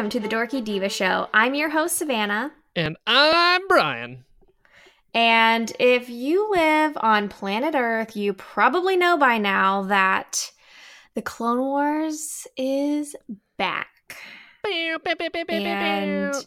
Welcome to the Dorky Diva Show. I'm your host, Savanna. And I'm Brian. And if you live on planet Earth, you probably know by now that the Clone Wars is back. And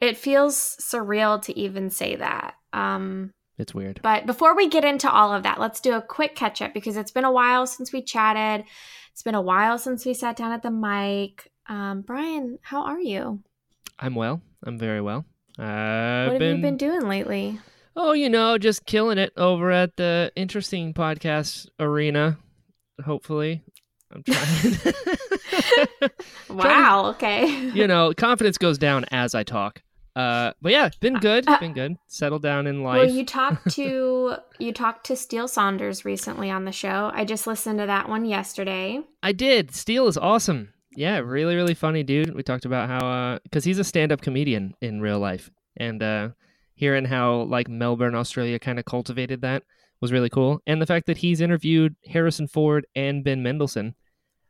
it feels surreal to even say that. Um, it's weird. But before we get into all of that, let's do a quick catch up because it's been a while since we chatted. It's been a while since we sat down at the mic. Um, Brian, how are you? I'm well. I'm very well. I've what have been... you been doing lately? Oh, you know, just killing it over at the interesting podcast arena. Hopefully, I'm trying. wow. okay. you know, confidence goes down as I talk. Uh, but yeah, been good, uh, been good. Settled down in life. Well, you talked to you talked to Steele Saunders recently on the show. I just listened to that one yesterday. I did. Steele is awesome. Yeah, really, really funny dude. We talked about how uh, because he's a stand-up comedian in real life, and uh, hearing how like Melbourne, Australia, kind of cultivated that was really cool, and the fact that he's interviewed Harrison Ford and Ben Mendelsohn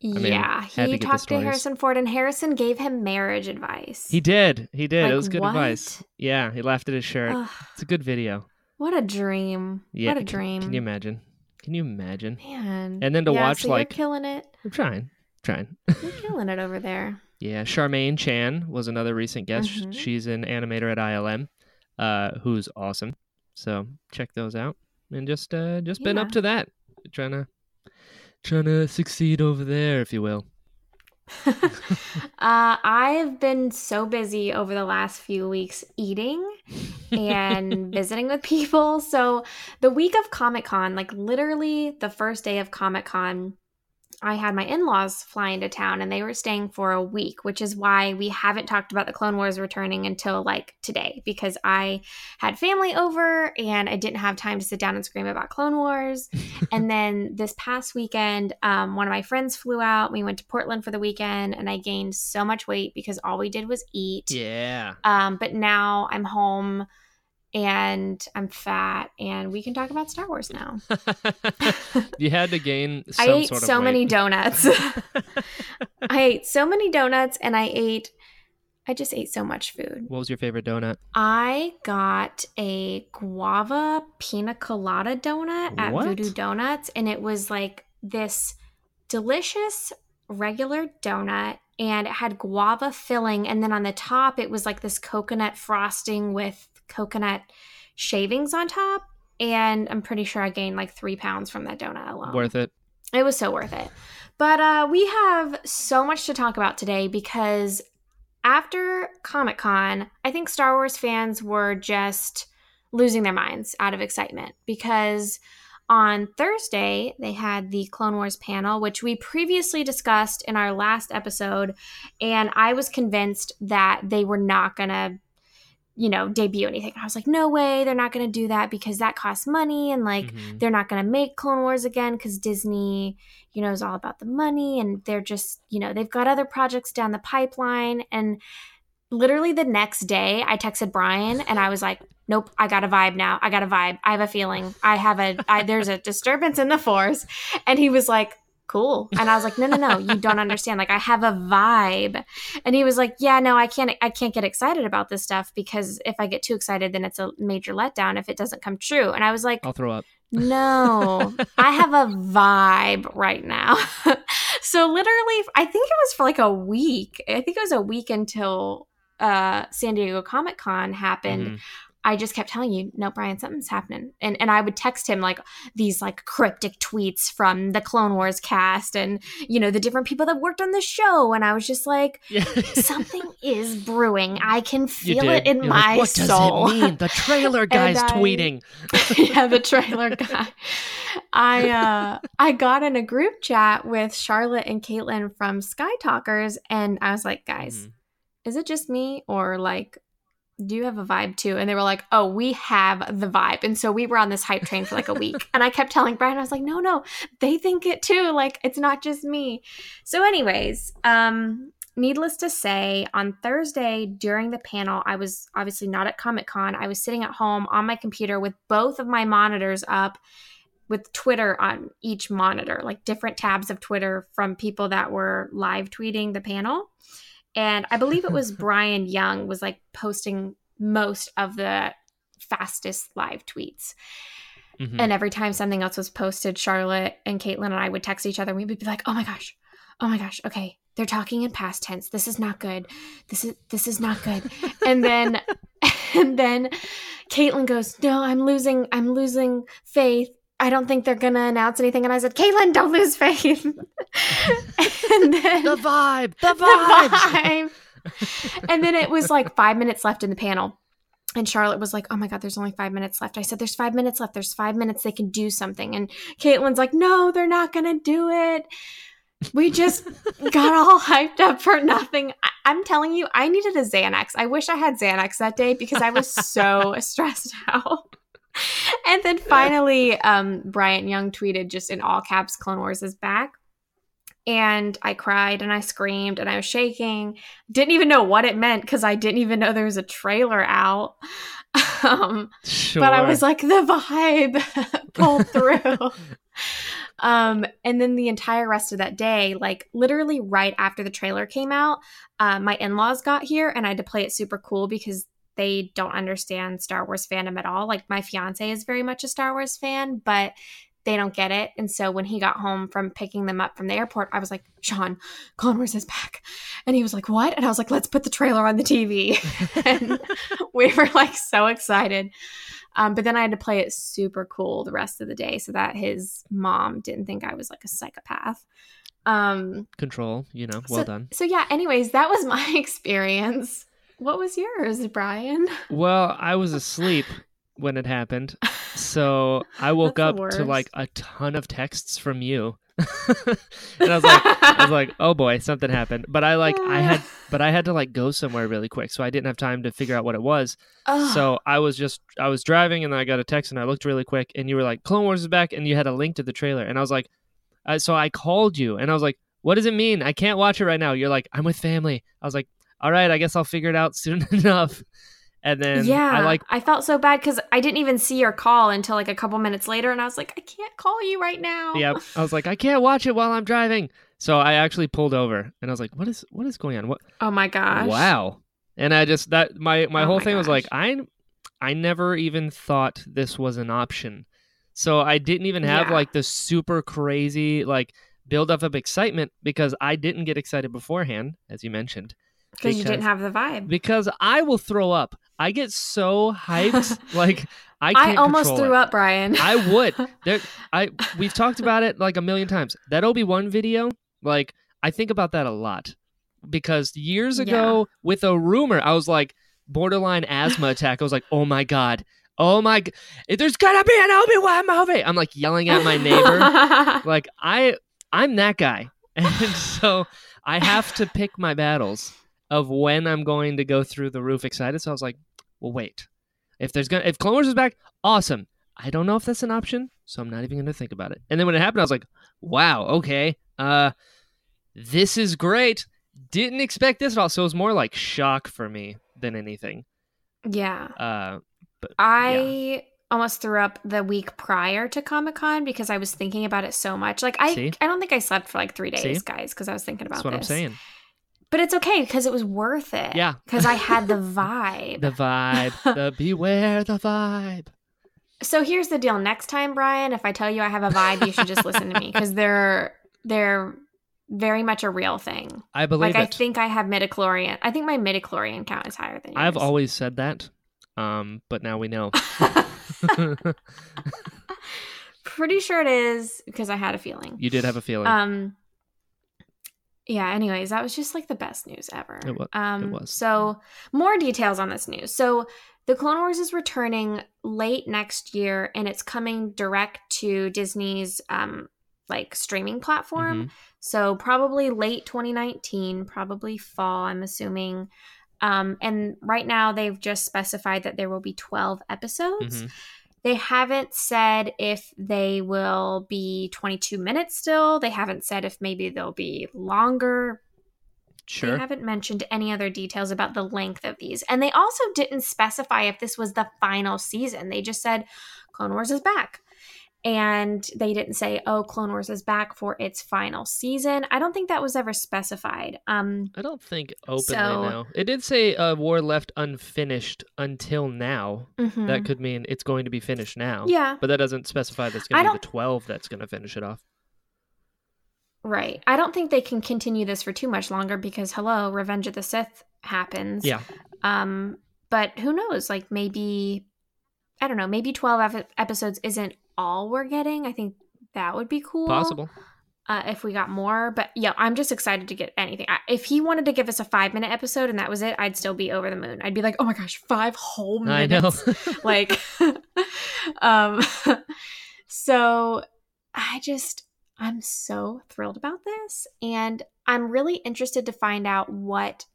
I mean, yeah, he to talked to Harrison Ford, and Harrison gave him marriage advice. He did. He did. Like, it was good what? advice. Yeah, he laughed at his shirt. Ugh. It's a good video. What a dream! Yeah, what a dream! Can, can you imagine? Can you imagine? Man. And then to yeah, watch so like killing it. I'm trying, trying. You're killing it over there. Yeah, Charmaine Chan was another recent guest. Mm-hmm. She's an animator at ILM, uh, who's awesome. So check those out, and just uh, just yeah. been up to that, trying to trying to succeed over there, if you will? uh, I've been so busy over the last few weeks eating and visiting with people. So, the week of Comic Con, like literally the first day of Comic Con, I had my in laws fly into town and they were staying for a week, which is why we haven't talked about the Clone Wars returning until like today because I had family over and I didn't have time to sit down and scream about Clone Wars. and then this past weekend, um, one of my friends flew out. We went to Portland for the weekend and I gained so much weight because all we did was eat. Yeah. Um, but now I'm home and I'm fat, and we can talk about Star Wars now. you had to gain. I ate sort of so weight. many donuts. I ate so many donuts, and I ate. I just ate so much food. What was your favorite donut? I got a guava pina colada donut at what? Voodoo Donuts, and it was like this delicious regular donut and it had guava filling and then on the top it was like this coconut frosting with coconut shavings on top. And I'm pretty sure I gained like three pounds from that donut alone. Worth it. It was so worth it. But uh, we have so much to talk about today because after Comic Con, I think Star Wars fans were just losing their minds out of excitement because on Thursday, they had the Clone Wars panel, which we previously discussed in our last episode. And I was convinced that they were not going to you know, debut anything. I was like, no way, they're not going to do that because that costs money and like mm-hmm. they're not going to make Clone Wars again because Disney, you know, is all about the money and they're just, you know, they've got other projects down the pipeline. And literally the next day, I texted Brian and I was like, nope, I got a vibe now. I got a vibe. I have a feeling. I have a, I, there's a disturbance in the force. And he was like, cool. And I was like, no, no, no, you don't understand. Like I have a vibe. And he was like, yeah, no, I can't, I can't get excited about this stuff because if I get too excited, then it's a major letdown if it doesn't come true. And I was like, I'll throw up. no, I have a vibe right now. so literally, I think it was for like a week. I think it was a week until uh San Diego Comic Con happened. Mm-hmm. I just kept telling you, no, Brian, something's happening. And and I would text him like these like cryptic tweets from the Clone Wars cast and you know the different people that worked on the show. And I was just like, yeah. something is brewing. I can feel it in You're my like, what soul. What does it mean? The trailer guy's I, tweeting. yeah, the trailer guy. I uh I got in a group chat with Charlotte and Caitlin from Skytalkers, and I was like, guys. Mm-hmm. Is it just me or like do you have a vibe too? And they were like, oh, we have the vibe. And so we were on this hype train for like a week. and I kept telling Brian, I was like, no, no, they think it too. Like, it's not just me. So, anyways, um, needless to say, on Thursday during the panel, I was obviously not at Comic Con. I was sitting at home on my computer with both of my monitors up. with Twitter on each monitor, like different tabs of Twitter from people that were live tweeting the panel. And I believe it was Brian Young was like posting most of the fastest live tweets. Mm-hmm. And every time something else was posted, Charlotte and Caitlin and I would text each other and we would be like, oh my gosh, oh my gosh, okay, they're talking in past tense. This is not good. This is this is not good. and then and then Caitlin goes, No, I'm losing, I'm losing faith. I don't think they're gonna announce anything. And I said, Caitlin, don't lose faith. and then the vibe, the vibe. The vibe. and then it was like five minutes left in the panel. And Charlotte was like, Oh my God, there's only five minutes left. I said, There's five minutes left. There's five minutes. They can do something. And Caitlin's like, No, they're not going to do it we just got all hyped up for nothing. I- am telling you, I needed a Xanax. I wish I had Xanax that day because I was so stressed out. And then finally, um, Brian Young tweeted just in all caps, Clone Wars is back. And I cried and I screamed and I was shaking. Didn't even know what it meant because I didn't even know there was a trailer out. Um, sure. But I was like, the vibe pulled through. Um, and then the entire rest of that day, like literally right after the trailer came out, uh, my in laws got here and I had to play it super cool because they don't understand Star Wars fandom at all. Like my fiance is very much a Star Wars fan, but they don't get it. And so when he got home from picking them up from the airport, I was like, Sean, Wars is back. And he was like, What? And I was like, Let's put the trailer on the TV. and we were like so excited. Um, but then I had to play it super cool the rest of the day so that his mom didn't think I was like a psychopath. Um, Control, you know, well so, done. So, yeah, anyways, that was my experience. What was yours, Brian? Well, I was asleep when it happened. So I woke up to like a ton of texts from you. and I was like I was like, "Oh boy, something happened." But I like I had but I had to like go somewhere really quick, so I didn't have time to figure out what it was. So I was just I was driving and then I got a text and I looked really quick and you were like, "Clone Wars is back," and you had a link to the trailer, and I was like, uh, so I called you and I was like, "What does it mean? I can't watch it right now." You're like, "I'm with family." I was like, "All right, I guess I'll figure it out soon enough." And then yeah, I like I felt so bad because I didn't even see your call until like a couple minutes later, and I was like, I can't call you right now. Yeah, I was like, I can't watch it while I'm driving. So I actually pulled over, and I was like, what is what is going on? What? Oh my gosh! Wow. And I just that my my oh whole my thing gosh. was like, I I never even thought this was an option. So I didn't even have yeah. like the super crazy like build up of excitement because I didn't get excited beforehand, as you mentioned. Because you didn't have the vibe. Because I will throw up. I get so hyped, like I I almost threw it. up, Brian. I would. There, I we've talked about it like a million times. That Obi Wan video, like I think about that a lot because years ago yeah. with a rumor, I was like borderline asthma attack. I was like, oh my god. Oh my! There's gonna be an Obi Wan movie. I'm like yelling at my neighbor. like I, I'm that guy, and so I have to pick my battles of when I'm going to go through the roof excited. So I was like, well, wait. If there's gonna if Clone Wars is back, awesome. I don't know if that's an option, so I'm not even gonna think about it. And then when it happened, I was like, wow, okay. Uh this is great. Didn't expect this at all. So it was more like shock for me than anything. Yeah. Uh but I yeah. almost threw up the week prior to Comic Con because I was thinking about it so much. Like I See? I don't think I slept for like three days, See? guys, because I was thinking about That's what this. I'm saying. But it's okay because it was worth it. Yeah. Because I had the vibe. the vibe. the beware the vibe. So here's the deal. Next time, Brian, if I tell you I have a vibe, you should just listen to me because they're they're very much a real thing. I believe like it. I think I have midichlorian. I think my midichlorian count is higher than yours. I've always said that, um, but now we know. Pretty sure it is because I had a feeling. You did have a feeling. Um, yeah anyways that was just like the best news ever it was, um it was. so more details on this news so the clone wars is returning late next year and it's coming direct to disney's um like streaming platform mm-hmm. so probably late 2019 probably fall i'm assuming um and right now they've just specified that there will be 12 episodes mm-hmm. They haven't said if they will be 22 minutes still. They haven't said if maybe they'll be longer. Sure. They haven't mentioned any other details about the length of these. And they also didn't specify if this was the final season. They just said Clone Wars is back. And they didn't say, "Oh, Clone Wars is back for its final season." I don't think that was ever specified. Um, I don't think openly. So- no, it did say a war left unfinished until now. mhm. That could mean it's going to be finished now. yeah, But that doesn't specify that's going to be the 12 that's going to finish it off. right. I don't think they can continue this for too much longer because, hello, Revenge of the Sith happens. Yeah. Um, but who knows? Like maybe, I don't know. Maybe twelve episodes isn't all we're getting. I think that would be cool. Possible. uh, if we got more. But yeah, I'm just excited to get anything. I, if he wanted to give us a five minute episode and that was it, I'd still be over the moon. I'd be like, oh my gosh, five whole I know. minutes. like, um, so I just, I'm so thrilled about this. And I'm really interested to find out what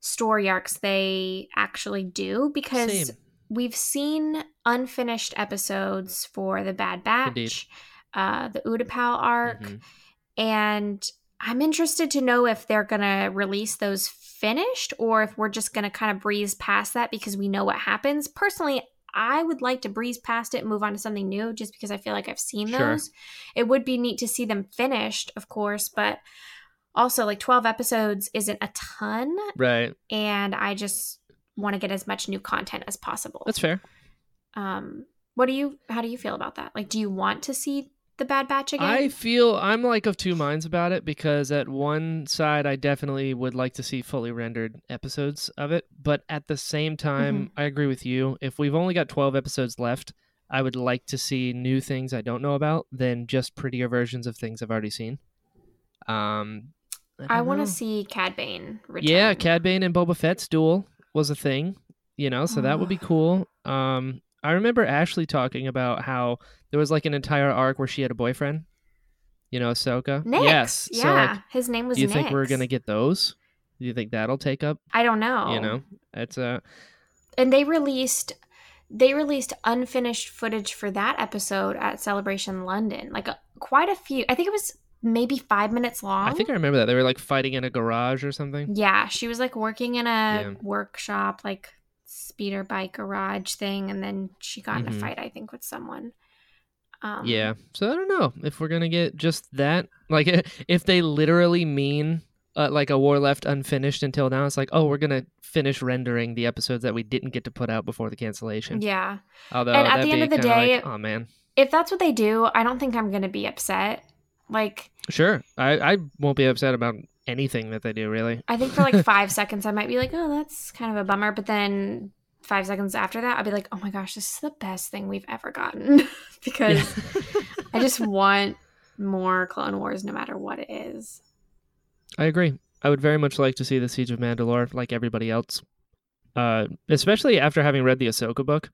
story arcs they actually do because Same. We've seen unfinished episodes for the Bad Batch, Indeed. uh, the Utapau arc, Mhm. and I'm interested to know if they're gonna release those finished or if we're just gonna kind of breeze past that because we know what happens. Personally, I would like to breeze past it and move on to something new just because I feel like I've seen Sure. those. It would be neat to see them finished, of course, but also like 12 episodes isn't a ton Right. and I just want to get as much new content as possible. That's fair. Um, what do you? How do you feel about that? Like, do you want to see the Bad Batch again? I feel I'm like of two minds about it because at one side I definitely would like to see fully rendered episodes of it, but at the same time Mm-hmm. I agree with you. If we've only got 12 episodes left, I would like to see new things I don't know about than just prettier versions of things I've already seen. Um I don't want to see Cad Bane return. Yeah, Cad Bane and Boba Fett's duel was a thing, you know, so that would be cool. Um, I remember Ashley talking about how there was like an entire arc where she had a boyfriend, you know, Ahsoka. Yes. Yeah, So like, his name was. do you think we're gonna get those? Do you think that'll take up? I don't know. You know, it's uh, and they released they released unfinished footage for that episode at Celebration London. Like a, quite a few. I think it was maybe five minutes long. I think I remember that they were like fighting in a garage or something. Yeah, she was like working in a Yeah. workshop, like speeder bike garage thing, and then she got in Mhm. a fight, I think, with someone. Um, Yeah. So I don't know if we're gonna get just that. Like, if they literally mean uh, like a war left unfinished until now, it's like, oh, we're gonna finish rendering the episodes that we didn't get to put out before the cancellation. Yeah. Although And at the end of the day- like, oh man, If that's what they do, I don't think I'm going to be upset. Like, sure, I I won't be upset about anything that they do really. I think for like five seconds, I might be like, oh, that's kind of a bummer. But then five seconds after that, I'll be like, oh my gosh, this is the best thing we've ever gotten. because I just want more Clone Wars no matter what it is. I agree. I would very much like to see the Siege of Mandalore, like everybody else, uh, especially after having read the Ahsoka book.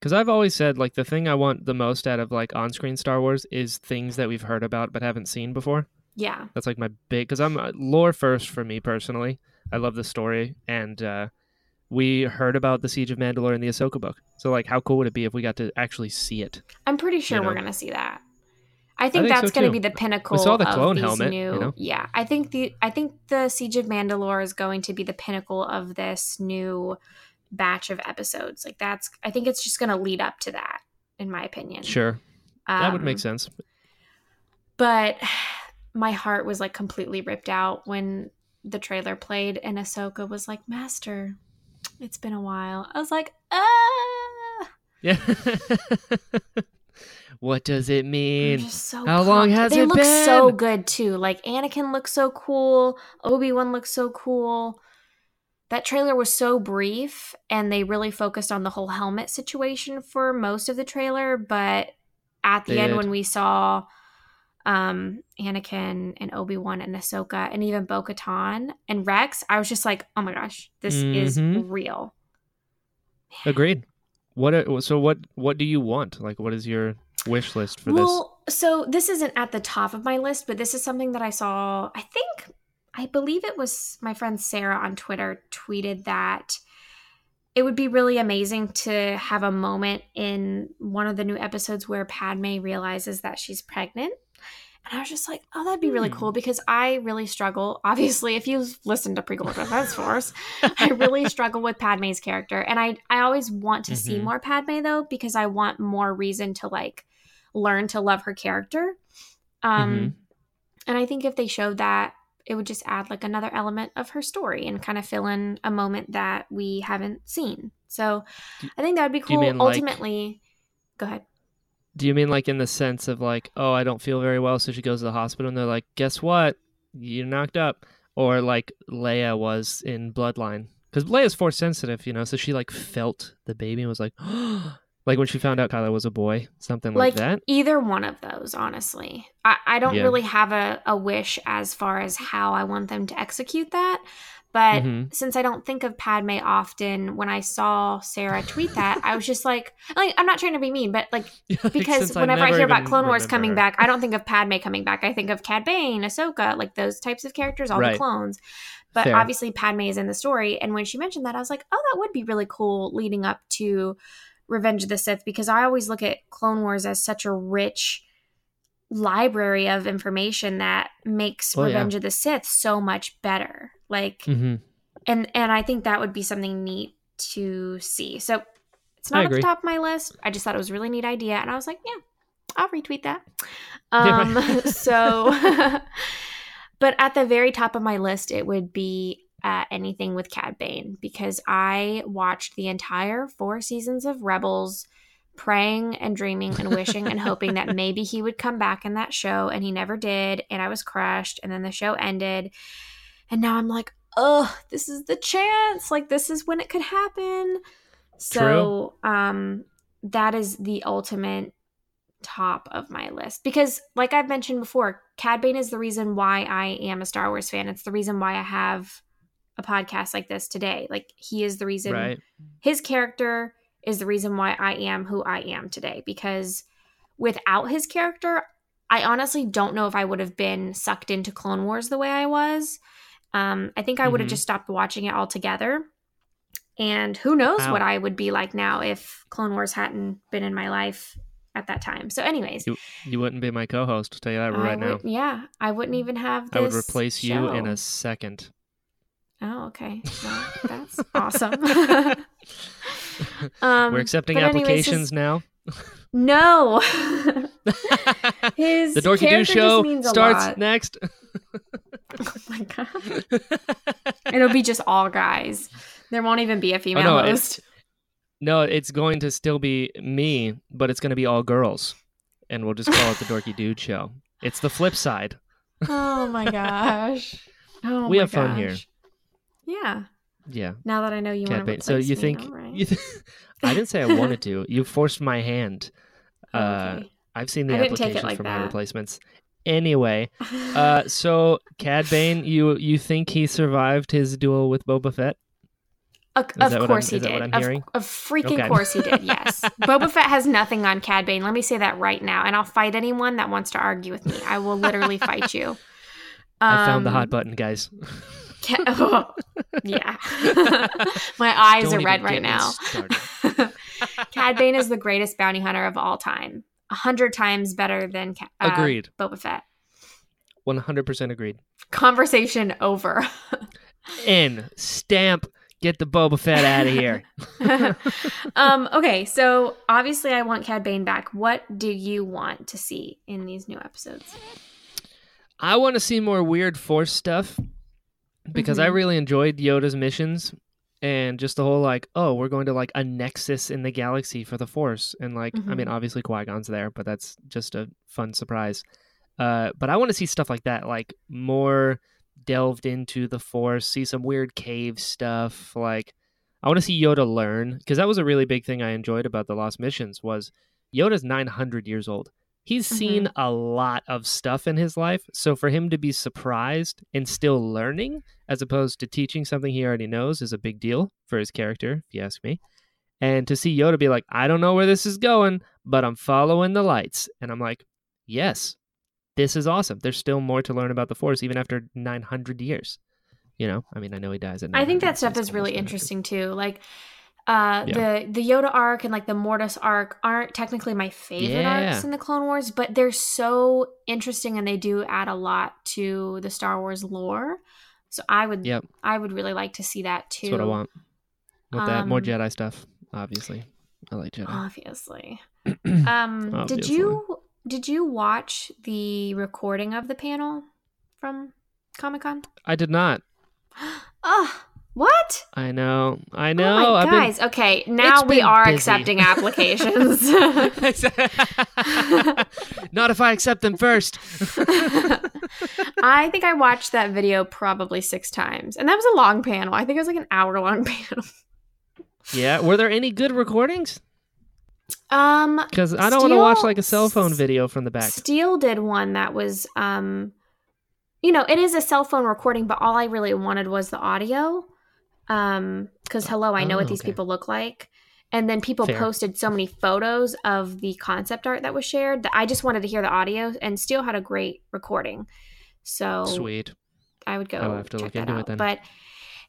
Because I've always said, like, the thing I want the most out of like on-screen Star Wars is things that we've heard about but haven't seen before. Yeah. That's like my big. Because I'm uh, lore first for me personally. I love the story, and uh, we heard about the Siege of Mandalore in the Ahsoka book. So, like, how cool would it be if we got to actually see it? I'm pretty sure You we're going to see that. I think, think so, that's going to be the pinnacle. We saw the of clone helmet, New, you know? Yeah, I think the I think the Siege of Mandalore is going to be the pinnacle of this new batch of episodes. Like that's, I think it's just going to lead up to that, in my opinion. Sure, that would Um, make sense. But my heart was like completely ripped out when the trailer played and Ahsoka was like, "Master, it's been a while." I was like, "Ah." Yeah. what does it mean? so How long has they it been? They look so good too. Like Anakin looks so cool. Obi Wan looks so cool. That trailer was so brief, and they really focused on the whole helmet situation for most of the trailer. But at the They end, did. when we saw um, Anakin and Obi Wan and Ahsoka, and even Bo Katan and Rex, I was just like, "Oh my gosh, this is Mhm. real." Agreed. What? So what? What do you want? Like, what is your wish list for this? well, so this isn't at the top of my list, but this is something that I saw. I think, I believe it was my friend Sarah on Twitter tweeted that it would be really amazing to have a moment in one of the new episodes where Padme realizes that she's pregnant. And I was just like, oh, that'd be really Hmm. cool because I really struggle. Obviously, if you've listened to Prequel Defense Force, I really struggle with Padme's character. And I, I always want to see Mhm. more Padme though, because I want more reason to like learn to love her character. Um, Mhm. And I think if they showed that, it would just add like another element of her story and kind of fill in a moment that we haven't seen. So Do- I think that would be cool. mean, like- Ultimately, go ahead. Do you mean like in the sense of like, oh, I don't feel very well, so she goes to the hospital and they're like, guess what? You knocked up. Or like Leia was in Bloodline. Because Leia's force sensitive, you know, so she like felt the baby and was like, oh, like when she found out Kylo was a boy, something like, Like that. either one of those, honestly. I, I don't Yeah. really have a, a wish as far as how I want them to execute that. But Mhm. since I don't think of Padme often, when I saw Sarah tweet that, I was just like, like I'm not trying to be mean, but like Like, because whenever I never hear about Clone Wars coming her. back, I don't think of Padme coming back. I think of Cad Bane, Ahsoka, like those types of characters, all Right. the clones. But Fair. obviously, Padme is in the story. And when she mentioned that, I was like, oh, that would be really cool leading up to Revenge of the Sith because I always look at Clone Wars as such a rich library of information that makes Oh, yeah. Revenge of the Sith so much better. Like, Mhm. and and I think that would be something neat to see. So it's not at the top of my list. I just thought it was a really neat idea, and I was like, yeah, I'll retweet that. Yeah, Um, right. so, but at the very top of my list, it would be uh, anything with Cad Bane because I watched the entire four seasons of Rebels. Praying and dreaming and wishing and hoping that maybe he would come back in that show, and he never did. And I was crushed. And then the show ended, and now I'm like, oh, this is the chance. Like this is when it could happen. So um that is the ultimate top of my list. Because like I've mentioned before, Cad Bane is the reason why I am a Star Wars fan. It's the reason why I have a podcast like this today. Like he is the reason Right. his character is the reason why I am who I am today because without his character, I honestly don't know if I would have been sucked into Clone Wars the way I was. Um, I think I would have Mhm. just stopped watching it altogether. And who knows Wow. what I would be like now if Clone Wars hadn't been in my life at that time. So, anyways, You wouldn't be my co-host. I'll tell you that right now. yeah, I wouldn't even have. This I would replace you in a second. Oh, okay. Well, that's awesome. um, We're accepting anyways, applications his- now. No. His the Dorky Doo show starts next. oh my god. It'll be just all guys. There won't even be a female no, it- host. no, it's going to still be me, but it's going to be all girls, and we'll just call it the Dorky Dude Show. It's the flip side. Oh my gosh. Oh We my have fun here. Yeah. Yeah, Now that I know you want to. So you think? all right. You th- I didn't say I wanted to. You forced my hand. Uh, okay. I've seen the I didn't take it applications like for my replacements. Anyway, uh, so Cad Bane, you you think he survived his duel with Boba Fett? of that course he is that did. what I'm of, of freaking Okay. course he did. Yes. Boba Fett has nothing on Cad Bane. Let me say that right now, and I'll fight anyone that wants to argue with me. I will literally fight you. I found the Um, hot button, guys. Ca- oh, yeah. My eyes Don't are red right now. Cad Bane is the greatest bounty hunter of all time. A hundred times better than uh, Agreed. Boba Fett. One hundred percent agreed. Conversation over. In stamp. Get the Boba Fett out of here. um, okay, so obviously I want Cad Bane back. What do you want to see in these new episodes? I want to see more weird Force stuff because I Mhm. really enjoyed Yoda's missions and just the whole like, oh, we're going to like a nexus in the galaxy for the Force, and like, I mean, Mhm. obviously Qui Gon's there, but that's just a fun surprise. Uh, but I want to see stuff like that, like more delved into the Force, see some weird cave stuff. Like, I want to see Yoda learn because that was a really big thing I enjoyed about the Lost Missions was Yoda's 900 years old. He's seen mm-hmm. a lot of stuff in his life, so for him to be surprised and still learning, as opposed to teaching something he already knows, is a big deal for his character, if you ask me. And to see Yoda be like, "I don't know where this is going, but I'm following the lights," and I'm like, "Yes, this is awesome." There's still more to learn about the Force even after 900 years. You know, I mean, I know he dies at. I think that stuff is really interesting too. Like uh Yeah. the the Yoda arc and like the Mortis arc aren't technically my favorite Yeah. arcs in the Clone Wars, but they're so interesting and they do add a lot to the Star Wars lore. So I would Yep. I would really like to see that too. That's what I want. With that, more Um, Jedi stuff, obviously. I like Jedi. Obviously. Um did you did you watch the recording of the panel from Comic Con? I did not. Oh, what? I know. I know. Oh I've been- guys. Okay, now we are busy. accepting applications. Not if I accept them first. I think I watched that video probably six times, and that was a long panel. I think it was like an hour long panel. yeah. Were there any good recordings? Um, Because I don't want to watch like a cell phone video from the back. Steele did one that was, um, you know, it is a cell phone recording, but all I really wanted was the audio. Um, because hello, I know Oh, what these okay. people look like. And then people Fair. posted so many photos of the concept art that was shared that I just wanted to hear the audio. And Steele had a great recording, so Sweet. I would go. I'll have to check look that into it out. then. But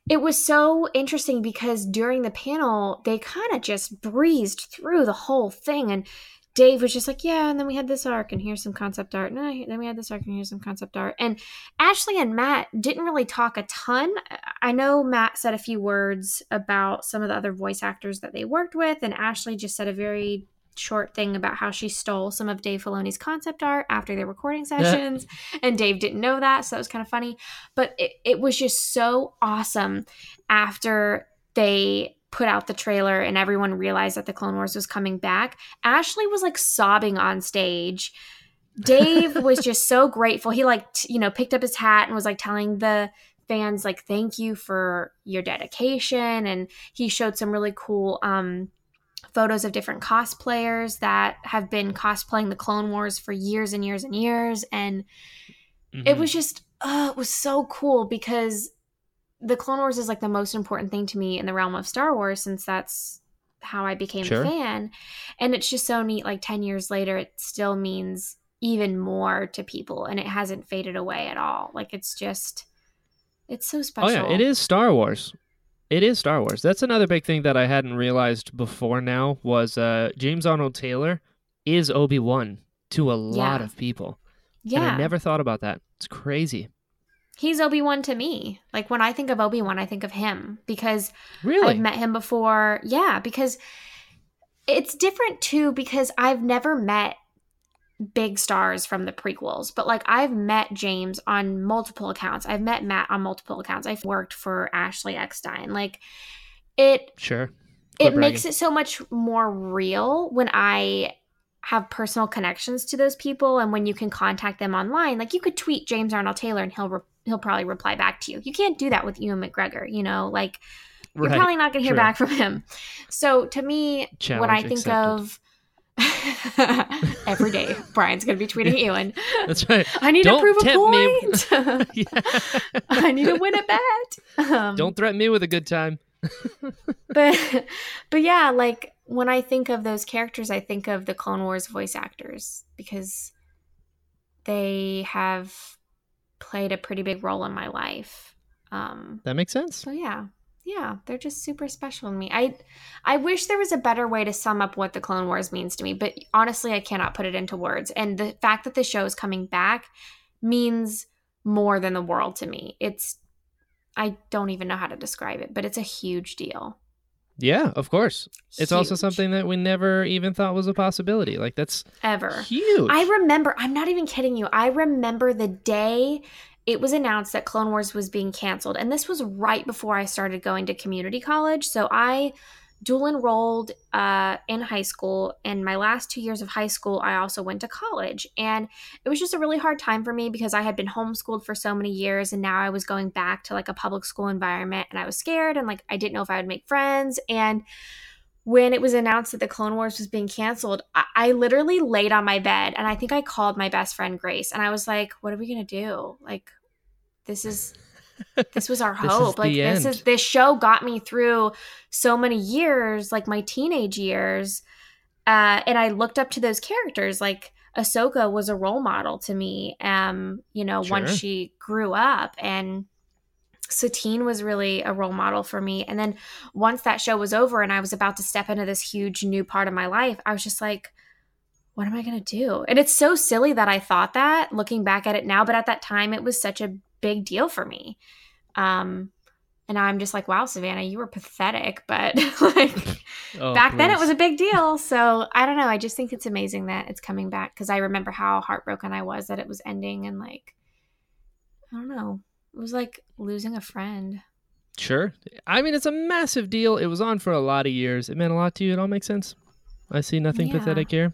it was so interesting because during the panel, they kind of just breezed through the whole thing. And Dave was just like, yeah, and then we had this arc, and here's some concept art. And then we had this arc, and here's some concept art. And Ashley and Matt didn't really talk a ton. I know Matt said a few words about some of the other voice actors that they worked with, and Ashley just said a very short thing about how she stole some of Dave Filoni's concept art after their recording sessions and Dave didn't know that, so that was kind of funny. But it, it was just so awesome after they put out the trailer and everyone realized that the Clone Wars was coming back. Ashley was like sobbing on stage. Dave was just so grateful. He like t- you know picked up his hat and was like telling the fans like thank you for your dedication and he showed some really cool um photos of different cosplayers that have been cosplaying the Clone Wars for years and years and years and it Mhm. was just uh, it was so cool because the clone wars is like the most important thing to me in the realm of star wars since that's how i became Sure. a fan and it's just so neat like 10 years later it still means even more to people and it hasn't faded away at all like it's just it's so special. Oh yeah, it is Star Wars. It is Star Wars. That's another big thing that I hadn't realized before now was uh, James Arnold Taylor is Obi Wan to a lot Yeah. of people. And yeah I never thought about that. It's crazy. He's obi-wan to me like when i think of obi-wan i think of him because Really? I've met him before. Yeah, because it's different too because I've never met big stars from the prequels, but like I've met James on multiple accounts. I've met Matt on multiple accounts. I've worked for Ashley Eckstein. Like it sure. it Quit makes it so much more real when I have personal connections to those people and when you can contact them online. Like you could tweet James Arnold Taylor and he'll re- he'll probably reply back to you. You can't do that with Ewan McGregor, you know, like you're Right. probably not going to hear True. back from him. So to me, when I think accepted. of every day, Brian's going to be tweeting Ewan. That's right. I need Don't to prove a point. Yeah. I need to win a bet. Um, Don't threaten me with a good time. but but yeah, like when I think of those characters, I think of the Clone Wars voice actors because they have played a pretty big role in my life. Um, That makes sense. so yeah, yeah, they're just super special to me. I I wish there was a better way to sum up what the Clone Wars means to me, but honestly, I cannot put it into words. And the fact that the show is coming back means more than the world to me. It's I don't even know how to describe it, but it's a huge deal. Yeah, of course. It's also something that we never even thought was a possibility. Like that's ever. huge. I remember, I'm not even kidding you. I remember the day it was announced that Clone Wars was being canceled. And this was right before I started going to community college. So I dual enrolled uh, in high school. And my last two years of high school, I also went to college. And it was just a really hard time for me because I had been homeschooled for so many years. And now I was going back to like a public school environment. And I was scared and like I didn't know if I would make friends. And when it was announced that the Clone Wars was being canceled, I, I literally laid on my bed and I think I called my best friend Grace and I was like, "What are we gonna do? Like, this is this was our This is hope. like, this end. is this show got me through so many years, like my teenage years, uh, and I looked up to those characters. Like, Ahsoka was a role model to me. Um, you know, once she grew up and. Satine was really a role model for me. And then once that show was over and I was about to step into this huge new part of my life, I was just like, what am I going to do? And it's so silly that I thought that looking back at it now, but at that time it was such a big deal for me. Um, And I'm just like, wow, Savanna, you were pathetic. But like Oh, back then it was a big deal. So I don't know. I just think it's amazing that it's coming back because I remember how heartbroken I was that it was ending and like, I don't know. It was like losing a friend. Sure. I mean, it's a massive deal. It was on for a lot of years. It meant a lot to you. It all makes sense. I see nothing Yeah. pathetic here.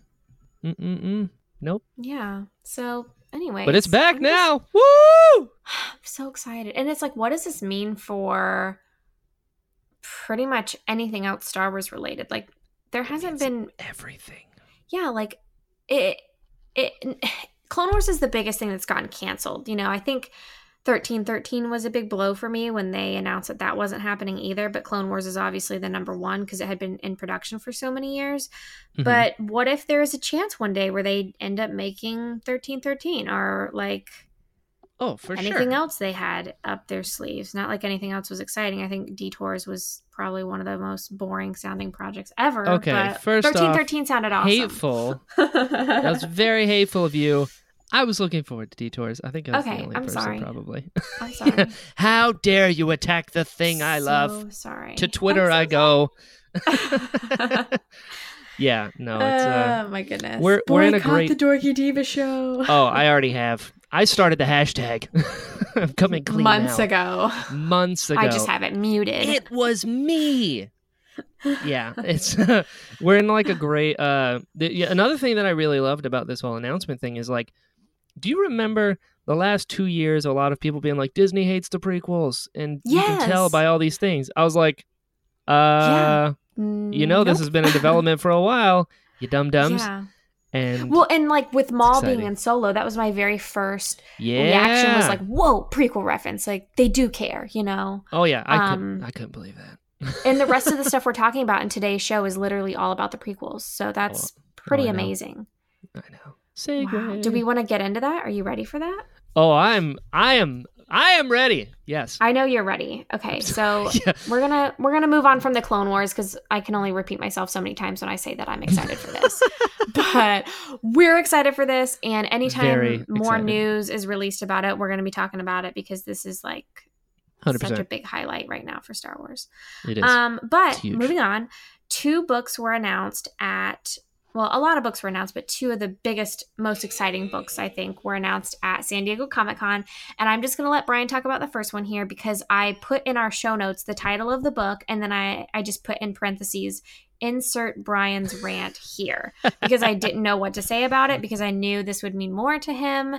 Mm-mm-mm. Nope. Yeah. So anyway. But it's back now. Woo! I'm so excited. And it's like, what does this mean for pretty much anything else Star Wars related? Like, there hasn't been, everything. yeah, like it, it, Clone Wars is the biggest thing that's gotten canceled. You know, I think 1313 was a big blow for me when they announced that that wasn't happening either. But Clone Wars is obviously the number one because it had been in production for so many years. Mhm. But what if there is a chance one day where they end up making 1313 or like, oh, for anything sure. else they had up their sleeves. Not like anything else was exciting. I think Detours was probably one of the most boring sounding projects ever. Okay, but first off, 1313 sounded awesome. Hateful. That was very hateful of you. I was looking forward to detours. I think I was Okay, the only I'm person sorry. probably. I'm sorry. How dare you attack the thing I So love? Sorry. To Twitter I I'm go. yeah, no, it's uh oh my goodness. we're- we're in a great- the Dorky Diva show. Oh, I already have. I started the hashtag. I'm coming clean Months now. ago. Months ago. I just have it muted. It was me. yeah, it's we're in like a great. uh the, yeah, Another thing that I really loved about this whole announcement thing is like, do you remember the last two years? A lot of people being like, Disney hates the prequels, and you can tell by all these things. I was like, uh, you know, this has been in development for a while. You dumb dumbs. Yeah. and Well, and like with Maul being in Solo, that was my very first yeah, reaction was like, "Whoa, prequel reference!" Like they do care, you know. oh yeah, I um, couldn't, I couldn't believe that. And the rest of the stuff we're talking about in today's show is literally all about the prequels, so that's pretty I know. amazing. I know. Wow. Do we want to get into that? Are you ready for that? Oh, I'm, I am, I am ready. Yes. I know you're ready. Okay, so yeah. we're gonna we're gonna move on from the Clone Wars because I can only repeat myself so many times when I say that I'm excited for this. but we're excited for this, and anytime Very more excited. news is released about it, we're gonna be talking about it because this is like Hundred such a big highlight right now for Star Wars. It is. Um, but moving on, two books were announced at well, a lot of books were announced, but two of the biggest, most exciting books I think were announced at San Diego Comic Con. And I'm just gonna let Brian talk about the first one here because I put in our show notes the title of the book and then I, I just put in parentheses insert Brian's rant here because I didn't know what to say about it because I knew this would mean more to him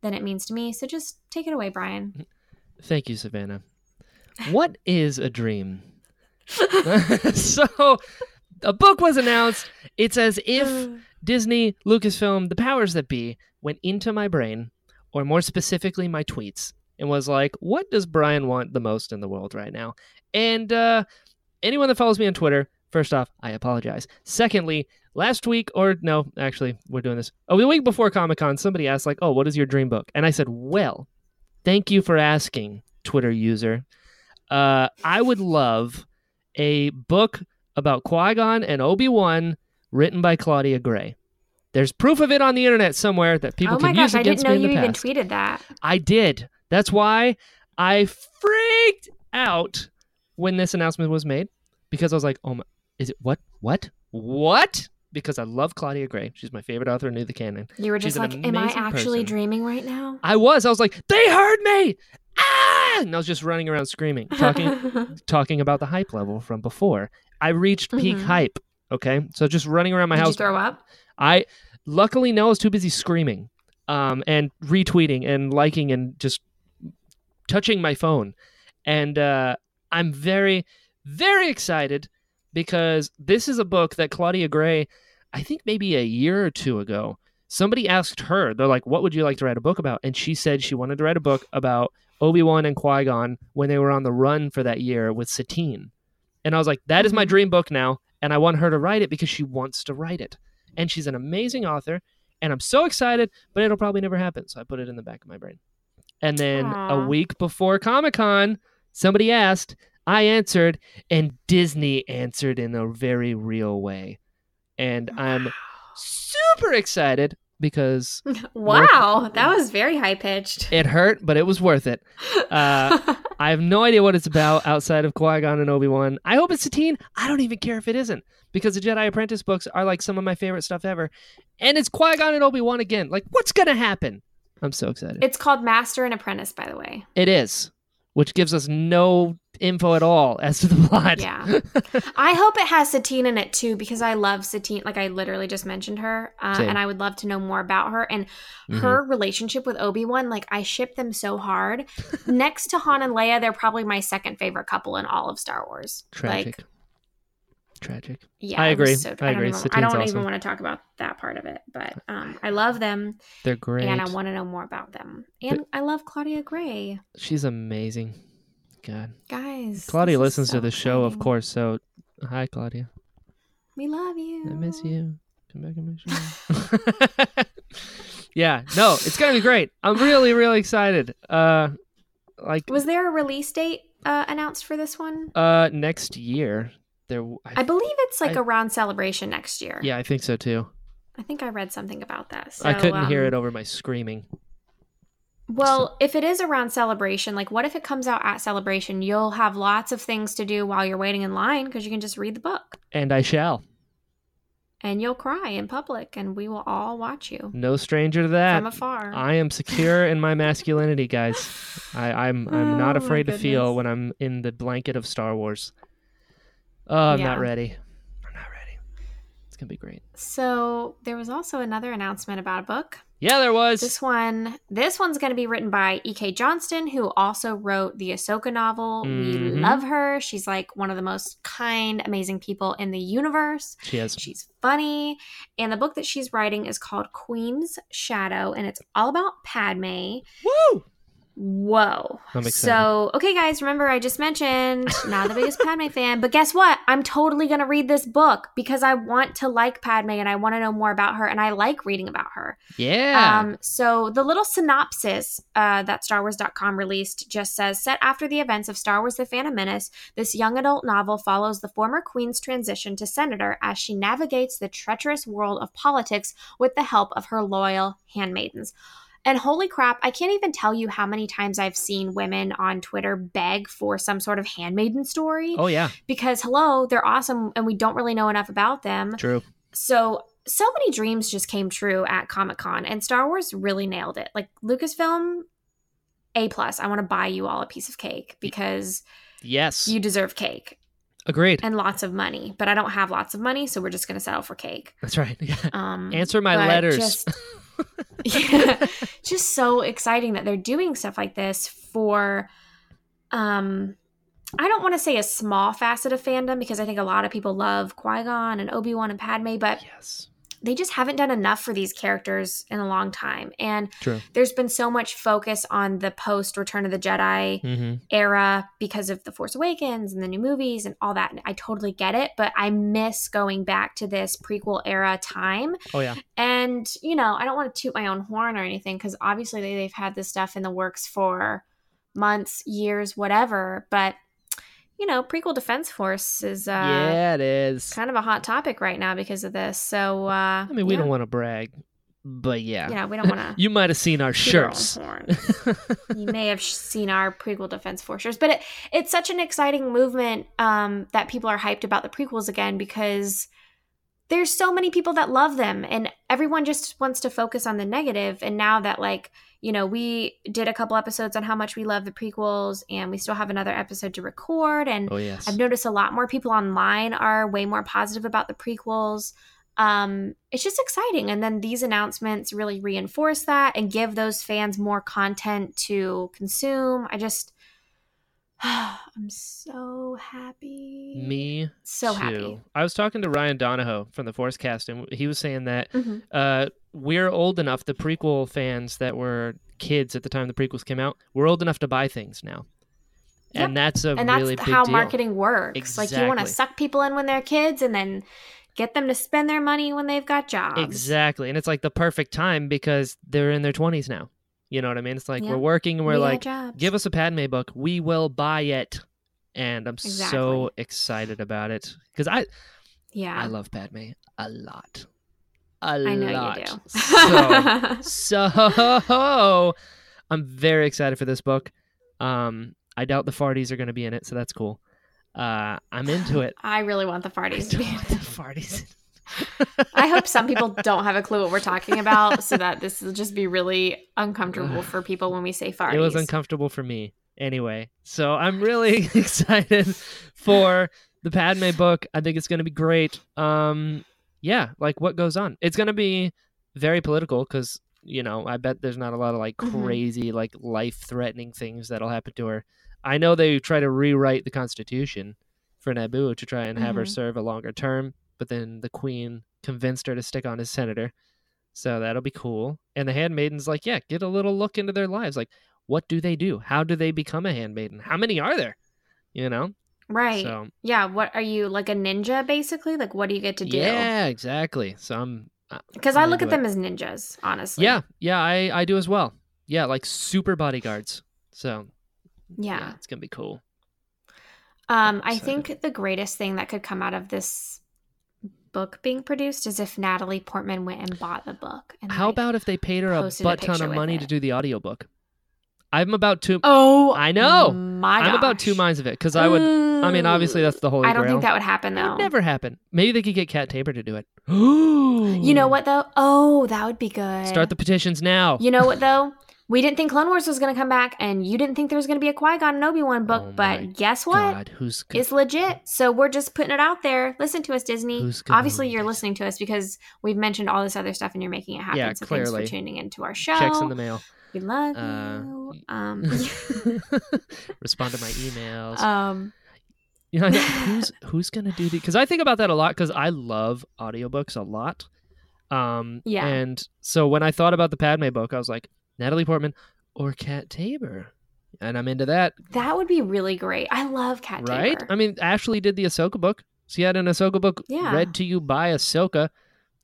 than it means to me. So just take it away, Brian. Thank you, Savanna. What is a dream? so, a book was announced. It's as if Disney, Lucasfilm, the powers that be, went into my brain, or more specifically, my tweets, and was like, what does Brian want the most in the world right now? And uh, anyone that follows me on Twitter, first off, I apologize. Secondly, last week, or no, actually, we're doing this. Oh, the week before Comic Con, somebody asked, like, oh, what is your dream book? And I said, well, thank you for asking, Twitter user. Uh, I would love a book about Qui Gon and Obi Wan written by Claudia Gray. There's proof of it on the internet somewhere that people oh my can gosh, use I didn't know you even tweeted that. I did. That's why I freaked out when this announcement was made because I was like, "Oh my, is it what? What? What?" Because I love Claudia Gray. She's my favorite author in New the Canon. You were just an like, am I actually person. dreaming right now? I was. I was like, "They heard me!" Ah! And I was just running around screaming, talking talking about the hype level from before. I reached peak Mhm. hype. Okay, so just running around my Did you house. throw up? I luckily no, I was too busy screaming, um, and retweeting and liking and just touching my phone, and uh, I'm very, very excited because this is a book that Claudia Gray, I think maybe a year or two ago, somebody asked her, they're like, "What would you like to write a book about?" And she said she wanted to write a book about Obi Wan and Qui Gon when they were on the run for that year with Satine, and I was like, "That is my Mhm. dream book now." And I want her to write it because she wants to write it and she's an amazing author and i'm so excited but it'll probably never happen so i put it in the back of my brain and then Aw. a week before comic-con somebody asked i answered and disney answered in a very real way and i'm super excited because wow, that was very high pitched. it hurt, but it was worth it. Uh, I have no idea what it's about outside of Qui Gon and Obi Wan. I hope it's a teen I don't even care if it isn't because the Jedi Apprentice books are like some of my favorite stuff ever, and it's Qui Gon and Obi Wan again. Like, what's gonna happen? I'm so excited. it's called Master and Apprentice, by the way. It is, which gives us no info at all as to the plot. Yeah. I hope it has Satine in it too because I love Satine. Like I literally just mentioned her, uh, and I would love to know more about her and Mhm. her relationship with Obi Wan. Like I ship them so hard. Next to Han and Leia, they're probably my second favorite couple in all of Star Wars. Tragic. Like, Tragic. yeah, I agree. So, I don't. Even, I don't awesome. even want to talk about that part of it, but um, I love them They're great. and I want to know more about them. And I love Claudia Gray, She's amazing. God. guys. Claudia listens so to the show, of course. So, hi, Claudia. We love you. I miss you. Come back and my show. yeah, no, it's gonna be great. I'm really, really excited. Uh, like, Was there a release date uh, announced for this one? uh, next year there. I, I believe it's like I- around celebration next year. yeah, I think so too. I think I read something about that. So, I couldn't hear um, it over my screaming. Well, if it is around celebration, like what if it comes out at celebration? You'll have lots of things to do while you're waiting in line because you can just read the book And I shall. and you'll cry in public and we will all watch you No stranger to that. from afar. I am secure in my masculinity, guys. I, I'm I'm not Oh, my afraid to feel when I'm in the blanket of Star Wars. Oh, I'm not ready. I'm not ready. It's gonna be great. so there was also another announcement about a book. Yeah, there was. This one, this one's going to be written by E.K. Johnston, who also wrote the Ahsoka novel. Mhm. We love her. She's like one of the most kind, amazing people in the universe. She has. She's funny. And the book that she's writing is called Queen's Shadow, and it's all about Padme. Woo! Whoa. So, okay, guys, remember I just mentioned not the biggest Padme fan, but guess what? I'm totally going to read this book because I want to like Padme and I want to know more about her, and I like reading about her. Yeah. Um, so the little synopsis uh, that StarWars.com released just says, set after the events of Star Wars: The Phantom Menace, this young adult novel follows the former queen's transition to senator as she navigates the treacherous world of politics with the help of her loyal handmaidens. And holy crap, I can't even tell you how many times I've seen women on Twitter beg for some sort of handmaiden story oh yeah. because hello, they're awesome and we don't really know enough about them. True. So so many dreams just came true at Comic Con, and Star Wars really nailed it. Like Lucasfilm, a plus. I want to buy you all a piece of cake because Yes. you deserve cake Agreed. and lots of money. But I don't have lots of money, so we're just going to settle for cake. That's right. Yeah. Um, Answer my letters. Just, yeah, just so exciting that they're doing stuff like this for. Um, I don't want to say a small facet of fandom because I think a lot of people love Qui Gon and Obi Wan and Padme, but yes. They just haven't done enough for these characters in a long time. And True. there's been so much focus on the post Return of the Jedi Mm-hmm. era because of The Force Awakens and the new movies and all that. And I totally get it, but I miss going back to this prequel era time. Oh yeah. And, you know, I don't want to toot my own horn or anything because obviously they, they've had this stuff in the works for months, years, whatever. But, you know, prequel Defense Force is uh, yeah, it is. kind of a hot topic right now because of this. So, uh, I mean, we yeah. don't want to brag, but yeah. you know, we don't want to. You might have seen our shirts. you may have seen our prequel Defense Force shirts, but it, it's such an exciting movement um, that people are hyped about the prequels again because there's so many people that love them, and everyone just wants to focus on the negative. And now that like you know, we did a couple episodes on how much we love the prequels, and we still have another episode to record, and oh yes. I've noticed a lot more people online are way more positive about the prequels. Um, it's just exciting. And then these announcements really reinforce that and give those fans more content to consume. I just, I'm so happy. Me So too. happy. I was talking to Ryan Donahoe from the Force Cast, and he was saying that Mhm. uh, we're old enough, the prequel fans that were kids at the time the prequels came out, we're old enough to buy things now. Yep. And that's a And that's really how deal. marketing works. Like you want to suck people in when they're kids and then get them to spend their money when they've got jobs. Exactly. And it's like the perfect time because they're in their 20s now. You know what I mean? It's like Yeah. we're working and we're We like, give us a Padme book. We will buy it. And I'm so excited about it because I, yeah. I love Padme a lot. a I know lot. you do. So, so I'm very excited for this book. Um, I doubt the farties are going to be in it, so that's cool. Uh, I'm into it. I really want the farties to be. Don't want the farties. I hope some people don't have a clue what we're talking about, so that this will just be really uncomfortable for people when we say farties. It was uncomfortable for me anyway. So I'm really excited for the Padme book. I think it's going to be great. Um, yeah, like what goes on? It's going to be very political because you know I bet there's not a lot of like Mhm. crazy like life threatening things that'll happen to her. I know they try to rewrite the Constitution for Naboo to try and have her Mhm. serve a longer term, but then the Queen convinced her to stick on as senator. So that'll be cool. And the handmaidens, like, yeah, get a little look into their lives. Like, what do they do? How do they become a handmaiden? How many are there? You know? right. So Yeah. What are you like a ninja basically? Like, what do you get to do? yeah, exactly. So I'm uh, Because I look at into them as ninjas, honestly. yeah, yeah, I I do as well. Yeah, like super bodyguards. So Yeah. it's gonna be cool. Um, I think the greatest thing that could come out of this book being produced is if Natalie Portman went and bought the book. And How like- about if they paid her a butt ton of money to do the audiobook? I'm about two. Oh, I know. My I'm about two minds of it because I would. I mean, obviously that's the holy I don't grail. think that would happen though. would never happen. Maybe they could get Cat Taber to do it. You know what though? Oh, that would be good. Start the petitions now. You know what though? We didn't think Clone Wars was going to come back, and you didn't think there was going to be a Qui Gon and Obi Wan book. Oh but guess what? God, who's It's legit. So we're just putting it out there. Listen to us, Disney. Who's Obviously, you're listening to us because we've mentioned all this other stuff, and you're making it happen. Yeah, so clearly. thanks for tuning into our show. checks in the mail? we love Uh, you. Um, Respond to my emails. um, you know, know- who's who's gonna do the? Because I think about that a lot. Because I love audiobooks a lot. Um, Yeah. And so when I thought about the Padme book, I was like Natalie Portman or Cat Taber, and I'm into that. that would be really great. I love Cat right? Taber. I mean, Ashley did the Ahsoka book. She had an Ahsoka book Yeah. read to you by Ahsoka.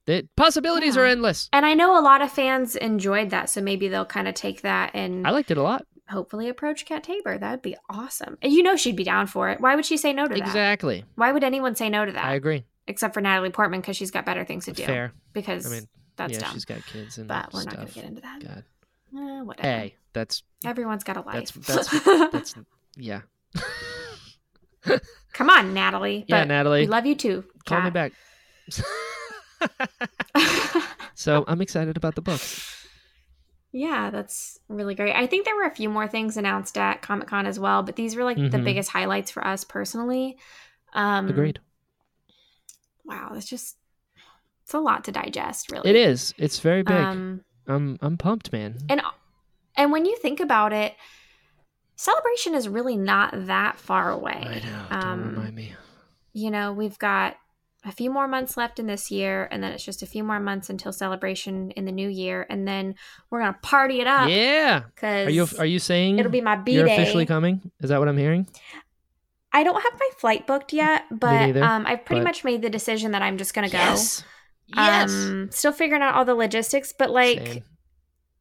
The possibilities Yeah. are endless. and I know a lot of fans enjoyed that, so maybe they'll kind of take that and I liked it a lot. hopefully approach Cat Taber. That'd be awesome. And you know she'd be down for it. Why would she say no to that? Exactly. Why would anyone say no to that? I agree. Except for Natalie Portman because she's got better things to do. Fair. Because I mean, that's yeah, dumb. she's got kids and But we're stuff. not going to get into that. God. Eh, whatever. Hey, that's Everyone's got a life. That's- that's- that's yeah. Come on, Natalie. Yeah, Natalie. We love you too. Call me back. so I'm excited about the books. yeah, that's really great. I think there were a few more things announced at Comic Con as well, but these were like the Mhm. biggest highlights for us personally. Um, Agreed. Wow, it's just it's a lot to digest, really. It is. It's very big. Um, I'm I'm pumped, man. and and when you think about it, celebration is really not that far away. I know. Don't um, remind me. you know, we've got a few more months left in this year, and then it's just a few more months until celebration in the new year, and then we're gonna party it up Yeah. because Are you are you saying it'll be my B you're officially coming? Is that what I'm hearing? I don't have my flight booked yet, but um, I've pretty but- much made the decision that I'm just gonna go. Yes. Um, still figuring out all the logistics, but like, Same.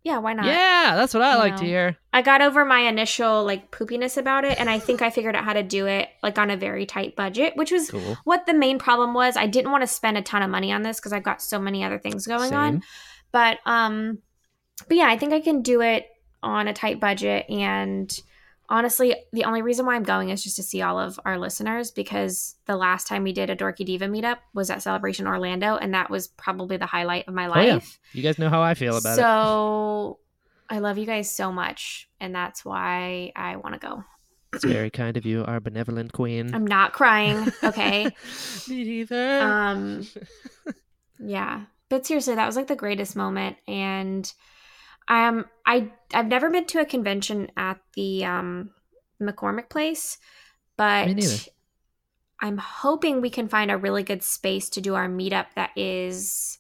yeah, why not? Yeah, that's what I you like to hear. I got over my initial like poopiness about it, and I think I figured out how to do it like on a very tight budget, which was Cool. what the main problem was. I didn't want to spend a ton of money on this because I've got so many other things going on. But um, but yeah, I think I can do it on a tight budget. And honestly, the only reason why I'm going is just to see all of our listeners because the last time we did a Dorky Diva meetup was at Celebration Orlando, and that was probably the highlight of my Oh, yeah. life. You guys know how I feel about it. so I love you guys so much, and that's why I want to go. It's very kind of you, our benevolent queen. I'm not crying, okay? Me neither. um yeah but seriously that was like the greatest moment and i am i i've never been to a convention at the um mccormick place but i'm hoping we can find a really good space to do our meetup that is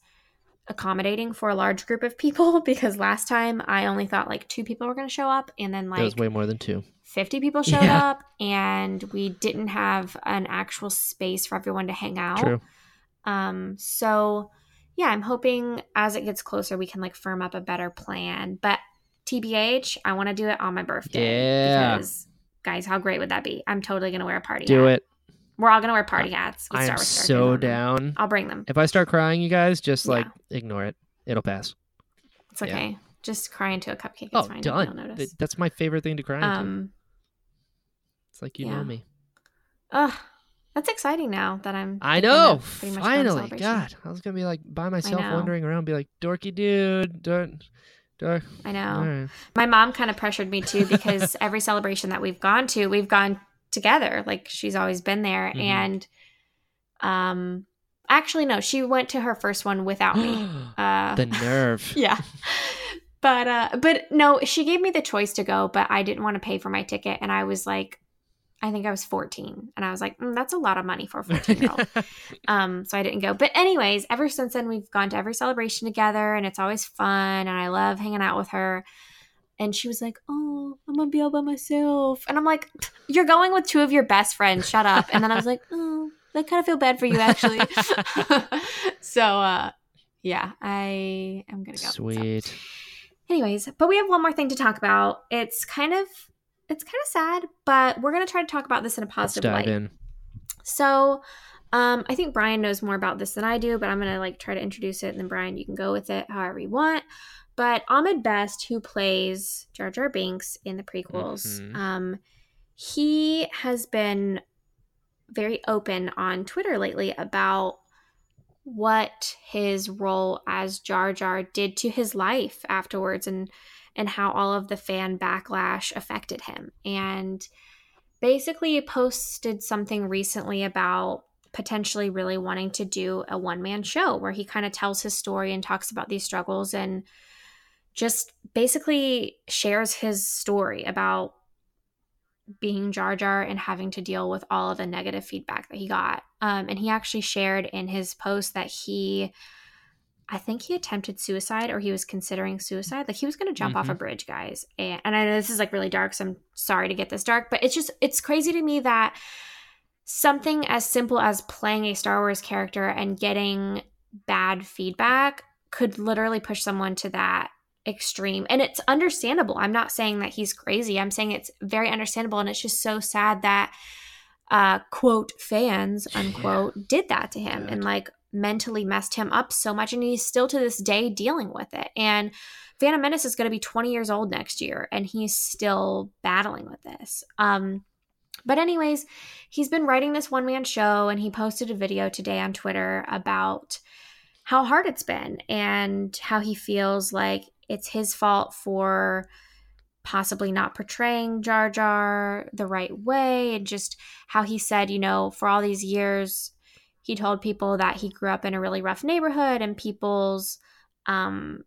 accommodating for a large group of people because last time i only thought like two people were going to show up and then that was way more than two. 50 people showed Yeah. up and we didn't have an actual space for everyone to hang out True. um, so yeah, I'm hoping as it gets closer we can like firm up a better plan. But TBH, I want to do it on my birthday. Yeah. Because guys, how great would that be? I'm totally gonna wear a party Do hat. it. We're all gonna wear party hats. With I am so on them. down. I'll bring them. If I start crying, you guys just Yeah. like ignore it. It'll pass. It's Yeah. okay. Just cry into a cupcake. It's oh, fine. done. You'll notice. That's my favorite thing to cry into. Um. It's like you yeah. know me. Ugh. That's exciting now that I'm. I know. pretty much Finally, God, I was gonna be like by myself, wandering around, be like dorky dude, don't. I know. Alright. My mom kind of pressured me too because every celebration that we've gone to, we've gone together. Like she's always been there, Mhm. and um, actually no, she went to her first one without me. Uh, the nerve. yeah. But uh but no, she gave me the choice to go, but I didn't want to pay for my ticket and I was like I think I was 14 and I was like, mm, that's a lot of money for a 14 year old. um so I didn't go. But anyways, ever since then we've gone to every celebration together and it's always fun and I love hanging out with her. And she was like, "Oh, I'm going to be all by myself." And I'm like, "You're going with two of your best friends. Shut up." And then I was like, "Oh, I kind of feel bad for you actually." so uh yeah, I am going to go. So- Sweet. Anyways, but we have one more thing to talk about. It's kind of it's kind of sad, but we're going to try to talk about this in a Let's positive dive light. in. So, um I think Brian knows more about this than I do, but I'm going to like try to introduce it and then Brian you can go with it however you want. But Ahmed Best who plays Jar Jar Binks in the prequels, Mhm. um he has been very open on Twitter lately about what his role as Jar Jar did to his life afterwards and and how all of the fan backlash affected him. And basically posted something recently about potentially really wanting to do a one-man show where he kind of tells his story and talks about these struggles and just basically shares his story about being Jar Jar and having to deal with all of the negative feedback that he got. Um, and he actually shared in his post that he, I think he attempted suicide or he was considering suicide. Like he was going to jump off a Mhm. bridge, guys. And, and I know this is like really dark, so I'm sorry to get this dark, but it's just, it's crazy to me that something as simple as playing a Star Wars character and getting bad feedback could literally push someone to that extreme and it's understandable i'm not saying that he's crazy i'm saying it's very understandable and it's just so sad that uh quote fans unquote did that to him and like mentally messed him up so much and he's still to this day dealing with it. And Phantom Menace is going to be 20 years old next year and he's still battling with this. Um but anyways he's been writing this one man show and he posted a video today on Twitter about how hard it's been and how he feels like it's his fault for possibly not portraying Jar Jar the right way and just how he said, you know, for all these years he told people that he grew up in a really rough neighborhood and people's um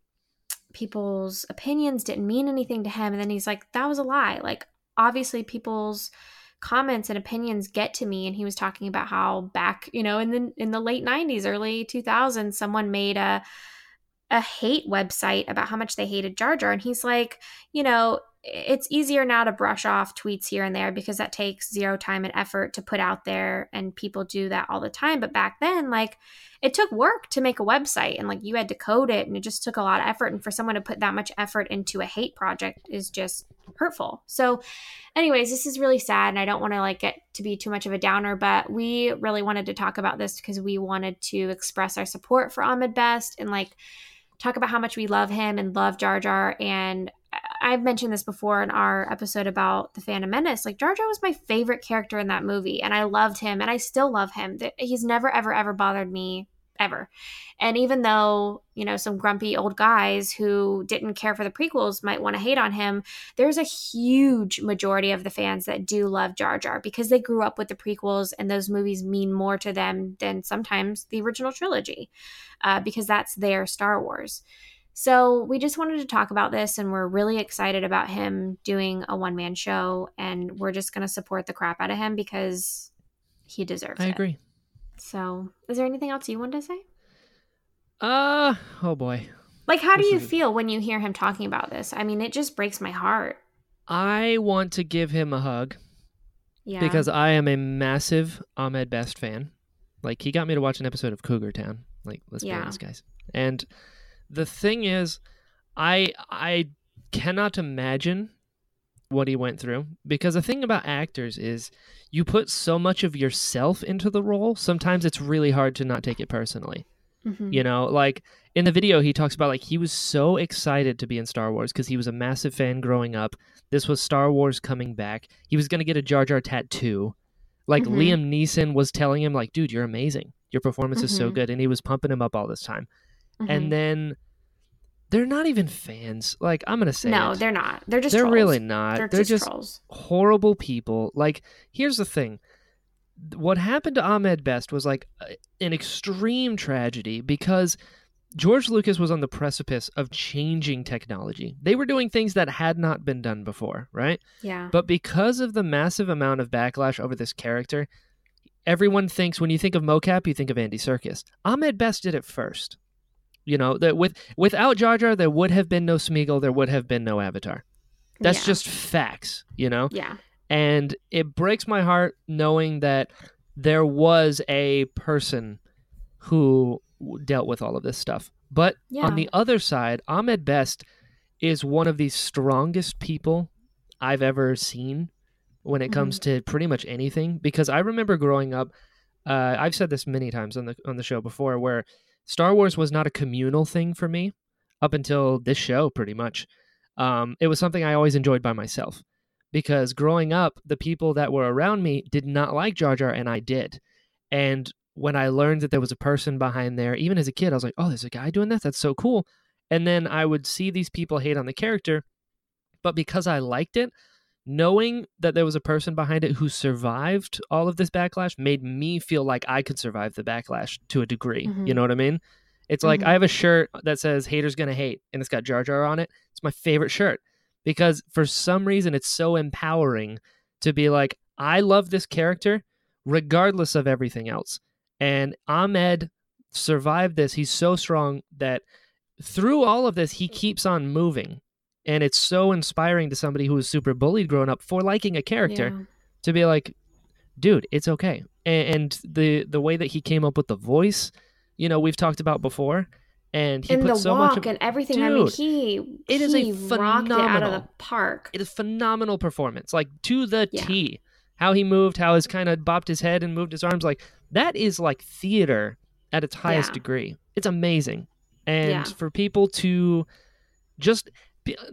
people's opinions didn't mean anything to him. And then he's like that was a lie. Like obviously people's comments and opinions get to me. And he was talking about how back you know in the in the late 90s early 2000s someone made a a hate website about how much they hated Jar Jar. And he's like you know it's easier now to brush off tweets here and there because that takes zero time and effort to put out there and people do that all the time. But back then like it took work to make a website and like you had to code it and it just took a lot of effort. And for someone to put that much effort into a hate project is just hurtful. So anyways this is really sad and i don't want to like get to be too much of a downer but we really wanted to talk about this because we wanted to express our support for ahmed best and like talk about how much we love him and love jar jar and i've mentioned this before in our episode about the phantom menace. Like jar jar was my favorite character in that movie and i loved him and i still love him. He's never ever ever bothered me ever. And even though you know some grumpy old guys who didn't care for the prequels might want to hate on him there's a huge majority of the fans that do love Jar Jar because they grew up with the prequels and those movies mean more to them than sometimes the original trilogy uh, because that's their Star Wars. So we just wanted to talk about this and we're really excited about him doing a one man show and we're just going to support the crap out of him because he deserves it. I it. agree. So is there anything else you wanted to say? Uh oh boy. Like, how do you feel when you hear him talking about this? I mean, it just breaks my heart. I want to give him a hug Yeah. because I am a massive Ahmed Best fan. Like he got me to watch an episode of Cougar Town. Like let's be honest, guys. And the thing is, I I cannot imagine what he went through because the thing about actors is you put so much of yourself into the role sometimes it's really hard to not take it personally Mhm. you know like in the video he talks about like he was so excited to be in star wars because he was a massive fan growing up this was star wars coming back he was going to get a jar jar tattoo like Mhm. liam neeson was telling him like dude you're amazing your performance is so Mhm. good and he was pumping him up all this time Mhm. and then they're not even fans like i'm going to say no, it. they're not. They're just they're trolls. really not They're, they're, just, just horrible people. Like, here's the thing. What happened to Ahmed Best was like an extreme tragedy because George Lucas was on the precipice of changing technology. They were doing things that had not been done before, right? Yeah. But because of the massive amount of backlash over this character, everyone thinks when you think of mocap, you think of Andy Serkis. Ahmed Best did it first. You know, that with without Jar Jar, there would have been no Smeagol, there would have been no Avatar. That's yeah. just facts, you know? yeah. and it breaks my heart knowing that there was a person who dealt with all of this stuff. But Yeah. on the other side, Ahmed Best is one of the strongest people I've ever seen when it comes Mm-hmm. to pretty much anything. Because I remember growing up, uh, I've said this many times on the on the show before, where Star Wars was not a communal thing for me up until this show, pretty much. Um, it was something I always enjoyed by myself because growing up, the people that were around me did not like Jar Jar, and I did. And when I learned that there was a person behind there, even as a kid, I was like, oh, there's a guy doing that? That's so cool. And then I would see these people hate on the character, but because I liked it, knowing that there was a person behind it who survived all of this backlash made me feel like I could survive the backlash to a degree. You Mhm. know what I mean? It's like Mhm. I have a shirt that says haters gonna hate and it's got Jar Jar on it. It's my favorite shirt because for some reason it's so empowering to be like, I love this character regardless of everything else. And Ahmed survived this. He's so strong that through all of this, he keeps on moving. And it's so inspiring to somebody who was super bullied growing up for liking a character Yeah. to be like, dude, it's okay. And, and the the way that he came up with the voice, you know, we've talked about before, and he and put the so walk much of and everything. I mean, Dude, he it is a he it out of phenomenal- the park. it is phenomenal performance, like to the Yeah. T. How he moved, how his kind of bopped his head and moved his arms, like that is like theater at its highest Yeah. degree. It's amazing, and for people to just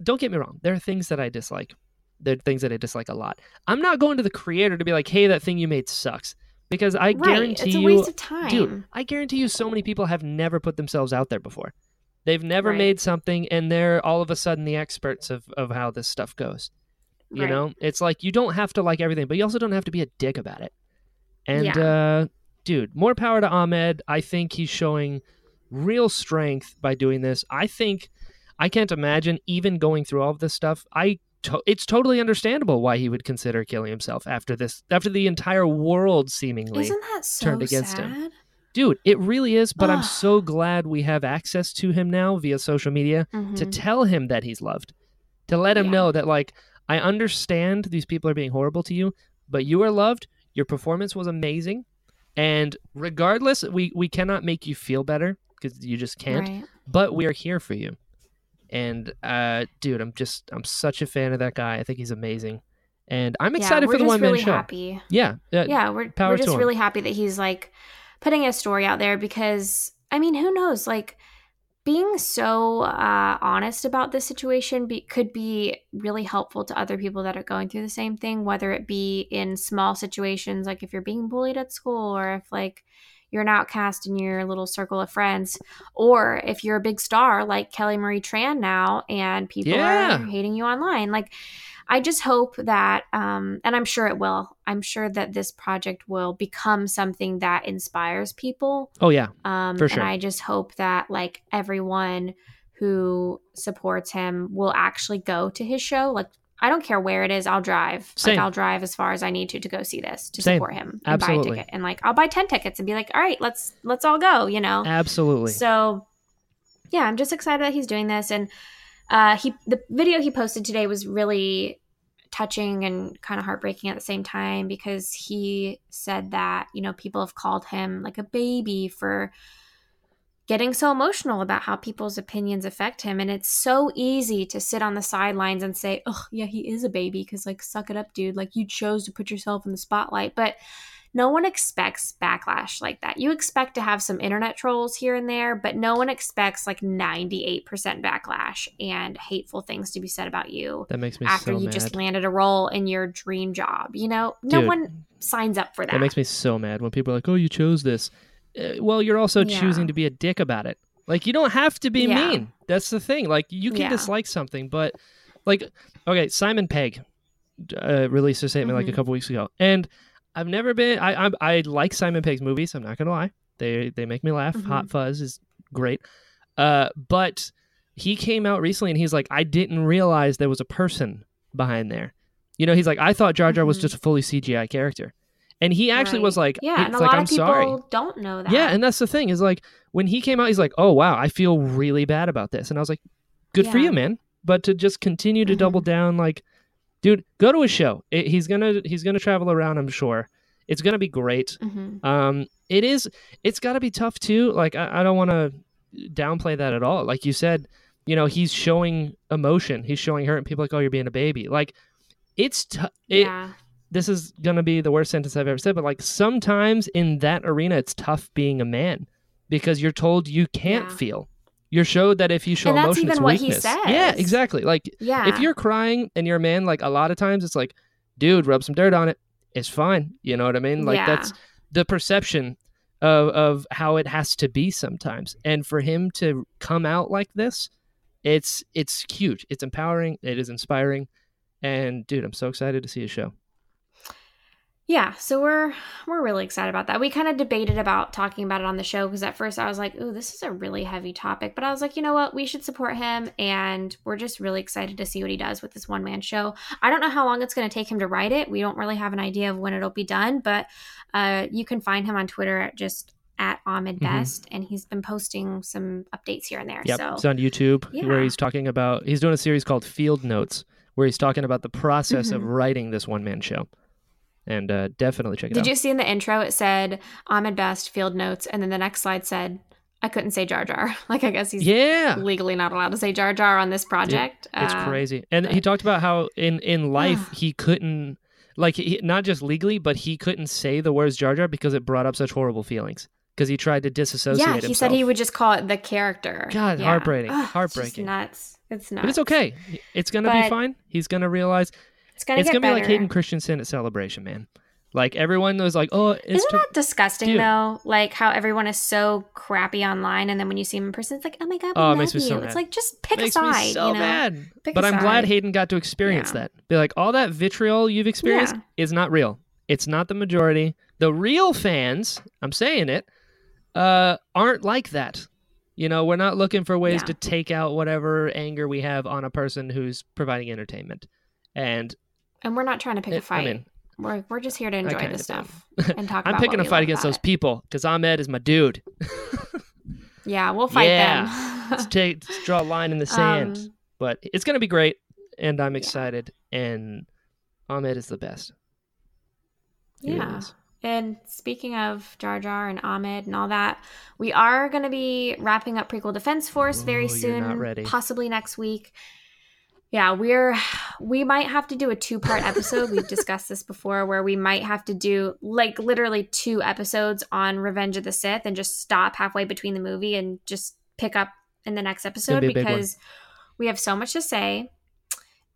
don't get me wrong, there are things that I dislike. There are things that I dislike a lot. I'm not going to the creator to be like, "Hey, that thing you made sucks," because I right. guarantee It's a you, waste of time. dude, I guarantee you, so many people have never put themselves out there before. They've never Right. made something, and they're all of a sudden the experts of, of how this stuff goes. You Right. know, it's like you don't have to like everything, but you also don't have to be a dick about it. And Yeah. uh, dude, more power to Ahmed. I think he's showing real strength by doing this. I think I can't imagine even going through all of this stuff. I to- it's totally understandable why he would consider killing himself after this, after the entire world seemingly Isn't that so turned against sad? him. Dude, it really is, but I'm so glad we have access to him now via social media to Mhm. tell him that he's loved. To let him Yeah. know that like I understand these people are being horrible to you, but you are loved. Your performance was amazing. And regardless, we we cannot make you feel better because you just can't, Right. but we are here for you. And uh dude, I'm just I'm such a fan of that guy. I think he's amazing. And I'm excited yeah, for the one man really show. happy. Yeah. uh, yeah, we're power we're just really happy that he's like putting a story out there because I mean, who knows? Like being so uh, honest about this situation be, could be really helpful to other people that are going through the same thing, whether it be in small situations, like if you're being bullied at school, or if like you're an outcast in your little circle of friends, or if you're a big star like Kelly Marie Tran now, and people Yeah. are hating you online, like. I just hope that, um, and I'm sure it will. I'm sure that this project will become something that inspires people. Oh yeah. Um, For sure. And I just hope that like everyone who supports him will actually go to his show. Like I don't care where it is, I'll drive. Same. Like I'll drive as far as I need to to go see this to Same. support him and buy a Absolutely. ticket. And like I'll buy ten tickets and be like, all right, let's let's all go. You know. Absolutely. So, yeah, I'm just excited that he's doing this, and uh, he the video he posted today was really touching and kind of heartbreaking at the same time because he said that you know people have called him like a baby for getting so emotional about how people's opinions affect him. And it's so easy to sit on the sidelines and say, oh, yeah, he is a baby because, like, suck it up, dude. Like, you chose to put yourself in the spotlight. But no one expects backlash like that. You expect to have some internet trolls here and there, but no one expects like 98% backlash and hateful things to be said about you. That makes me after so you mad. just landed a role in your dream job. You know, no Dude. one signs up for that. That makes me so mad when people are like, "Oh, you chose this." Uh, well, you're also Yeah. choosing to be a dick about it. Like you don't have to be Yeah. mean. That's the thing. Like you can Yeah. dislike something, but like okay, Simon Pegg uh, released a statement like a Mhm. couple weeks ago, and I've never been. I, I I like Simon Pegg's movies. I'm not gonna lie. They they make me laugh. Mhm. Hot Fuzz is great. Uh, but he came out recently and he's like, I didn't realize there was a person behind there. You know, he's like, I thought Jar Jar was Mhm. just a fully CGI character. And he actually was like, yeah, and a like, lot I'm of people sorry. don't know that. Yeah, and that's the thing is like when he came out, he's like, "Oh wow, I feel really bad about this," and I was like, "Good for you, man." But to just continue to Mhm. double down, like, dude, go to a show. It, he's gonna he's gonna travel around. I'm sure it's gonna be great. Mhm. Um, it is. It's got to be tough too. Like I, I don't want to downplay that at all. Like you said, you know, he's showing emotion. He's showing hurt, and people are like, "Oh, you're being a baby." Like it's t- it, yeah. This is gonna be the worst sentence I've ever said, but like sometimes in that arena, it's tough being a man because you're told you can't Yeah. feel. You're showed that if you show And emotion, it's what he weakness. Yeah, exactly. Like Yeah. if you're crying and you're a man, like a lot of times it's like, dude, rub some dirt on it. It's fine. You know what I mean? Like Yeah. that's the perception of of how it has to be sometimes. And for him to come out like this, it's it's huge. It's empowering. It is inspiring. And dude, I'm so excited to see his show. Yeah, so we're we're really excited about that. We kind of debated about talking about it on the show because at first I was like, "Ooh, this is a really heavy topic," but I was like, you know what, we should support him, and we're just really excited to see what he does with this one man show. I don't know how long it's going to take him to write it. We don't really have an idea of when it'll be done, but uh, you can find him on Twitter at just at Ahmed Mhm. Best, and he's been posting some updates here and there. Yep, So it's on YouTube where he's talking about he's doing a series called Field Notes where he's talking about the process of Mhm. writing this one man show. And uh, definitely check it Did out. Did you see in the intro it said Ahmed Best field notes, and then the next slide said I couldn't say Jar Jar. Like I guess he's yeah, legally not allowed to say Jar Jar on this project. it's Uh, crazy. And he talked about how in in life he couldn't like he, not just legally, but he couldn't say the words Jar Jar because it brought up such horrible feelings because he tried to disassociate Yeah, he himself. said he would just call it the character. God, Yeah. heartbreaking, Ugh, it's just nuts. It's nuts. But it's okay. It's gonna be fine. He's gonna realize It's gonna it's gonna better. be like Hayden Christensen at Celebration, man. Like everyone was like, "Oh, it's Isn't that disgusting Dude. though? Like how everyone is so crappy online, and then when you see him in person, it's like, oh my god, we Oh, love you. so it's like just pick makes a side. so you know? mad. Pick But I'm glad Hayden got to experience Yeah. that. Be like, all that vitriol you've experienced Yeah. is not real. It's not the majority. The real fans, I'm saying it, uh, aren't like that. You know, we're not looking for ways Yeah. to take out whatever anger we have on a person who's providing entertainment. And And we're not trying to pick a fight. I mean, we're we're just here to enjoy this stuff and talk. About it. I'm picking a fight against those it. people because Ahmed is my dude. Yeah, we'll fight Yeah. them. let's, take, let's draw a line in the sand. Um, but it's going to be great. And I'm Yeah. excited. And Ahmed is the best. He yeah. And speaking of Jar Jar and Ahmed and all that, we are going to be wrapping up Prequel Defense Force very Ooh, not soon, ready. possibly next week. Yeah, we're we might have to do a two-part episode. We've discussed this before where we might have to do like literally two episodes on Revenge of the Sith and just stop halfway between the movie and just pick up in the next episode be a big one. because we have so much to say.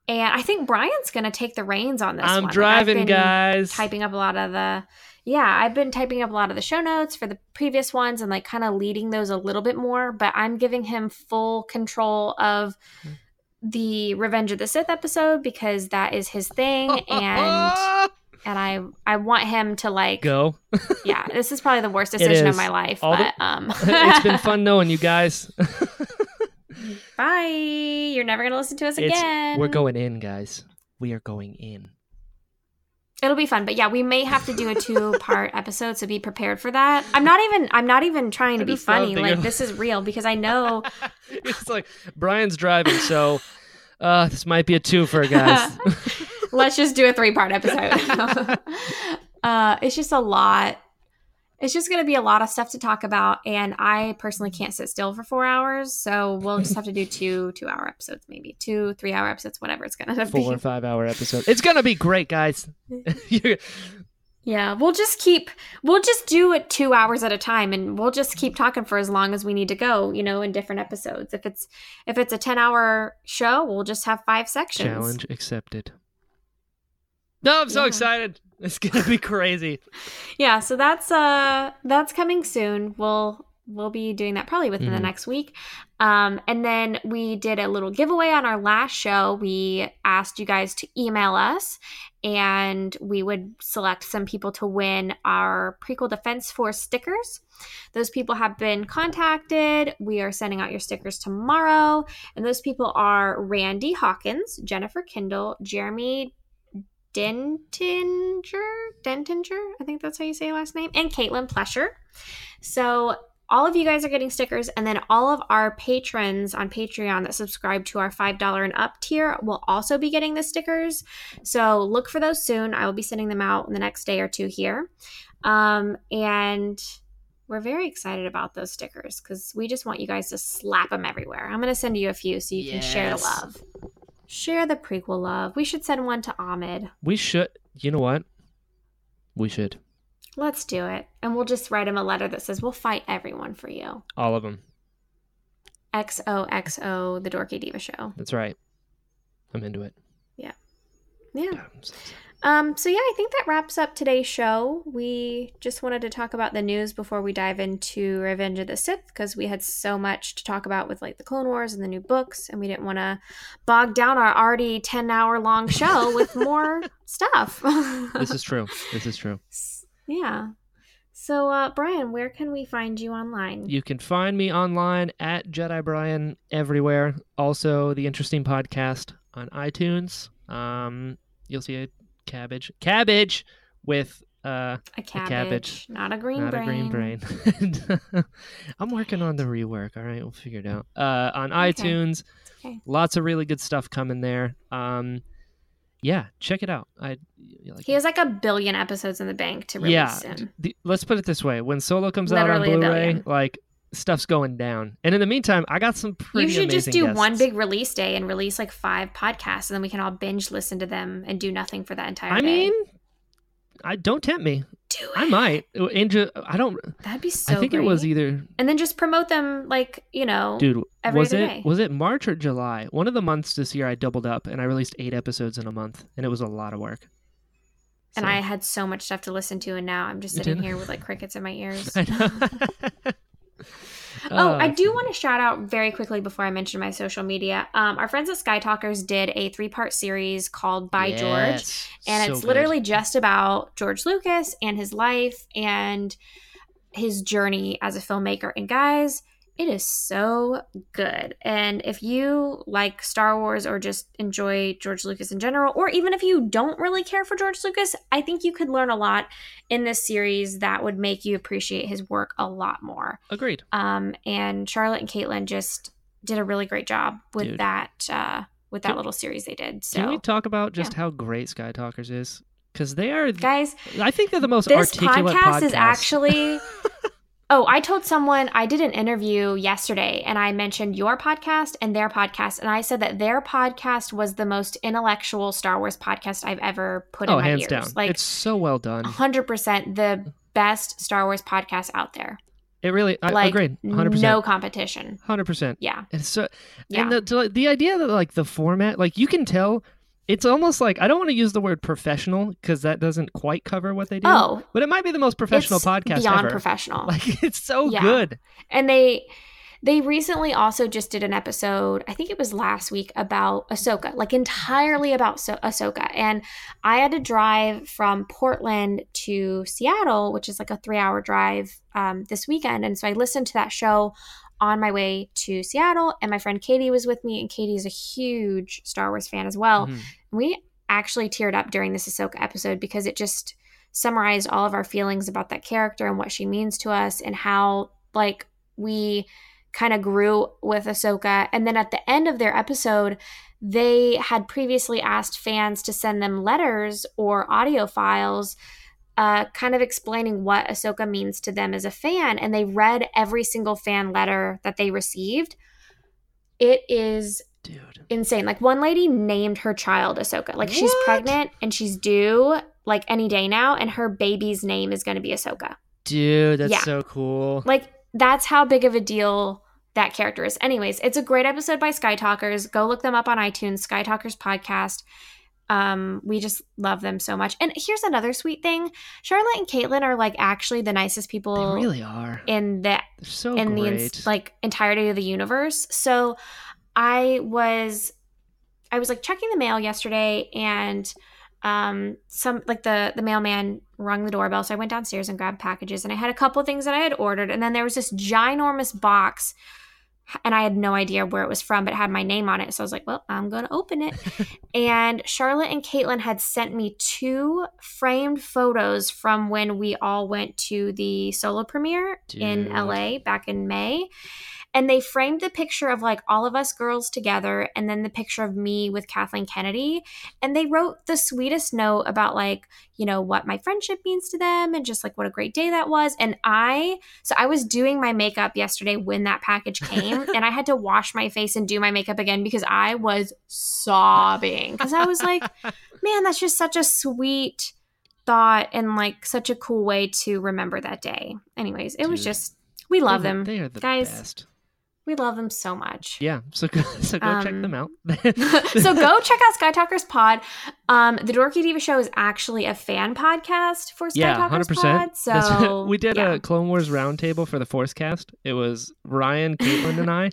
And I think Brian's going to take the reins on this I'm one. Driving, guys. typing up a lot of the yeah i've been typing up a lot of the show notes for the previous ones and like kind of leading those a little bit more but i'm giving him full control of the revenge of the sith episode because that is his thing and and i i want him to like Go. yeah this is probably the worst decision of my life All the- but um it's been fun knowing you guys. bye you're never gonna listen to us It's- again We're going in, guys. We are going in. It'll be fun, but yeah, we may have to do a two-part episode, so be prepared for that. I'm not even I'm not even trying to be funny. Like this is real because I know it's like Brian's driving, so uh, this might be a two twofer, guys. let's just do a three-part episode. uh, it's just a lot. It's just going to be a lot of stuff to talk about and i personally can't sit still for four hours so we'll just have to do two two hour episodes maybe two three hour episodes whatever it's going to be Four or five hour episode. It's gonna be great, guys. Yeah we'll just keep we'll just do it two hours at a time and we'll just keep talking for as long as we need to go you know in different episodes if it's if it's a 10 hour show we'll just have five sections Challenge accepted. No, I'm so Yeah. excited. It's gonna be crazy. yeah so that's uh that's coming soon. We'll we'll be doing that probably within the Mhm. next week. Um and then we did a little giveaway on our last show. We asked you guys to email us and we would select some people to win our prequel defense force stickers. Those people have been contacted. We are sending out your stickers tomorrow. And those people are randy hawkins jennifer kindle jeremy Dentinger, Dentinger, I think that's how you say your last name, and Caitlin Plesher. So all of you guys are getting stickers, and then all of our patrons on Patreon that subscribe to our $5 and up tier will also be getting the stickers. So look for those soon. I will be sending them out in the next day or two here. Um, and we're very excited about those stickers because we just want you guys to slap them everywhere. I'm going to send you a few so you can share the love. Share the prequel love. We should send one to Ahmed. We should. You know what? We should. Let's do it. And we'll just write him a letter that says, We'll fight everyone for you. All of them. XOXO, the Dorky Diva Show. That's right. I'm into it. Yeah. Excited. Um, so yeah, I think that wraps up today's show. We just wanted to talk about the news before we dive into Revenge of the Sith because we had so much to talk about with like the Clone Wars and the new books, and we didn't want to bog down our already ten hour long show with more stuff. This is true. This is true. yeah. So, uh, Brian, where can we find you online? You can find me online at Jedi Brian everywhere. Also, the Interesting Podcast on iTunes. Um, you'll see a cabbage, cabbage with uh, a cabbage, cabbage, not a green not brain. a green brain. I'm working on the rework. All right, we'll figure it out. Uh, on iTunes, okay. lots of really good stuff coming there. Um, yeah, check it out. I like He has like a billion episodes in the bank to release yeah. soon. the- let's put it this way: when Solo comes Literally out on Blu-ray, like stuff's going down. And in the meantime, I got some pretty. You should just do one big release day and release like five podcasts, and then we can all binge listen to them and do nothing for that entire I day. mean, I don't tempt me. do it. I might. Angel, I don't. That'd be so. I think it was either. and then just promote them like you know. Dude, every was it day. was it March or July? One of the months this year, I doubled up and I released eight episodes in a month, and it was a lot of work. and So- I had so much stuff to listen to, and now I'm just sitting here with like crickets in my ears. Oh, I Uh, do want to shout out very quickly before I mention my social media. Um, our friends at Skytalkers did a three part series called By George. and so it's good. literally just about George Lucas and his life and his journey as a filmmaker. And guys, it is so good. And if you like Star Wars or just enjoy George Lucas in general, or even if you don't really care for George Lucas, I think you could learn a lot in this series that would make you appreciate his work a lot more. agreed. Um, and Charlotte and Caitlin just did a really great job with Dude. that uh, with that Can- little series they did. So Can we talk about just how great Skytalkers is? Because they are. guys I think they're the most this articulate podcast, is actually oh i told someone i did an interview yesterday and i mentioned your podcast and their podcast and i said that their podcast was the most intellectual star wars podcast i've ever put oh, in my hands ears down. like it's so well done. 100% the best star wars podcast out there It really. I like agreed. Hundred percent. no competition Hundred percent. yeah And so, Yeah. and the- the idea that like the format, like you can tell, it's almost like I don't want to use the word professional because that doesn't quite cover what they do. oh but it might be the most professional podcast beyond ever. professional Like it's so Yeah. good. and they they recently also just did an episode i think it was last week about ahsoka like entirely about so- ahsoka and i had to drive from portland to seattle which is like a three hour drive um, this weekend and so i listened to that show on my way to seattle and my friend katie was with me and katie is a huge star wars fan as well Mhm. we actually teared up during this Ahsoka episode because it just summarized all of our feelings about that character and what she means to us and how like we kind of grew with Ahsoka. And then at the end of their episode, they had previously asked fans to send them letters or audio files uh, kind of explaining what Ahsoka means to them as a fan, and they read every single fan letter that they received. It is Dude. insane. Like one lady named her child Ahsoka. Like she's pregnant and she's due like any day now, and her baby's name is going to be Ahsoka. Dude, that's Yeah. so cool. Like that's how big of a deal that character is. Anyways, it's a great episode by Skytalkers. Go look them up on iTunes, Skytalkers podcast. Um, we just love them so much. And here's another sweet thing: Charlotte and Caitlin are like actually the nicest people they really are. in the so in the great. ins- like entirety of the universe. So I was I was like checking the mail yesterday and um some like the the mailman rung the doorbell so I went downstairs and grabbed packages and I had a couple of things that I had ordered and then there was this ginormous box and I had no idea where it was from but it had my name on it so I was like well I'm going to open it and Charlotte and Caitlin had sent me two framed photos from when we all went to the solo premiere in LA back in May. And they framed the picture of like all of us girls together and then the picture of me with Kathleen Kennedy. And they wrote the sweetest note about like, you know, what my friendship means to them and just like what a great day that was. And I, so I was doing my makeup yesterday when that package came and I had to wash my face and do my makeup again because I was sobbing. Because I was like, man, that's just such a sweet thought and like such a cool way to remember that day. Anyways, it was just, we love They- them. They are the Guys, best. We love them so much. Yeah. So go, so go check Um, them out. so go check out Skytalkers Pod. Um, the Dorky Diva Show is actually a fan podcast for Sky yeah, Talkers hundred percent. Pod. So we did yeah. a Clone Wars roundtable for the ForceCast. It was Ryan, Caitlin, and I.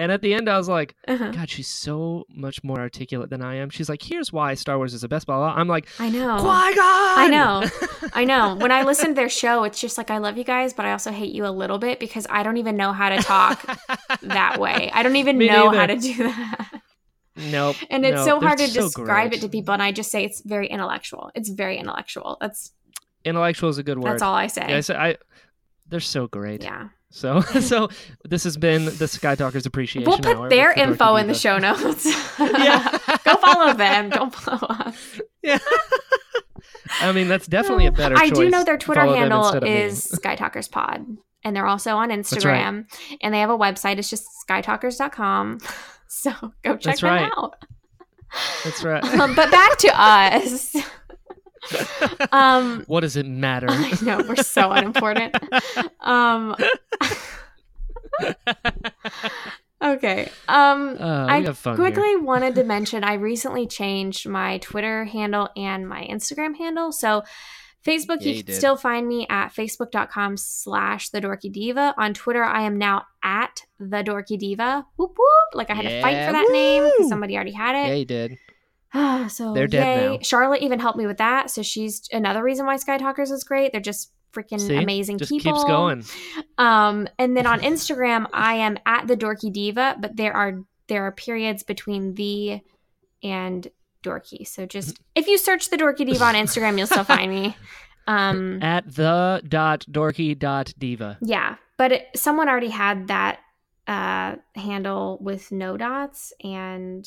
And at the end, I was like, Uh-huh. God, she's so much more articulate than I am. She's like, here's why Star Wars is the best. Blah blah. I'm like, I know. Qui Gon. I know. I know. When I listen to their show, it's just like I love you guys, but I also hate you a little bit because I don't even know how to talk that way. I don't even Me know how to do that. Nope. And it's no, so they're hard to so describe great. it to people, and I just say it's very intellectual. It's very intellectual. That's Intellectual is a good word. that's all I say. Yeah, I, say- I They're so great. yeah. So so this has been the Skytalkers Appreciation We'll put with their info in the show notes. Yeah. Go follow them. Don't follow us. Yeah. I mean, that's definitely a better I do know their Twitter Follow handle instead of me. is Skytalkers Pod. And they're also on right. Instagram. And they have a website. It's just skytalkers.com. So go check That's them right. out. That's right. Um, but back to us. Um, what does it matter? I know we're so unimportant. Um, okay. Um, Uh, I fun here. quickly wanted to mention I recently changed my Twitter handle and my Instagram handle. So Facebook, Yeah, you you can did. still find me at facebook.com slash the dorky diva. On Twitter, I am now at the dorky diva. Whoop whoop. Like I had to fight for that name because somebody already had it. Yeah, you did. so They're dead yay. now. Charlotte even helped me with that. So she's another reason why Skytalkers is great. They're just freaking See? amazing Just people. keeps going. Um, and then on Instagram, I am at the dorky diva, but there are there are periods between the and dorky. So just if you search the dorky diva on Instagram, you'll still find me. Um, At the dot dorky dot diva. yeah, but it, someone already had that uh, handle with no dots, and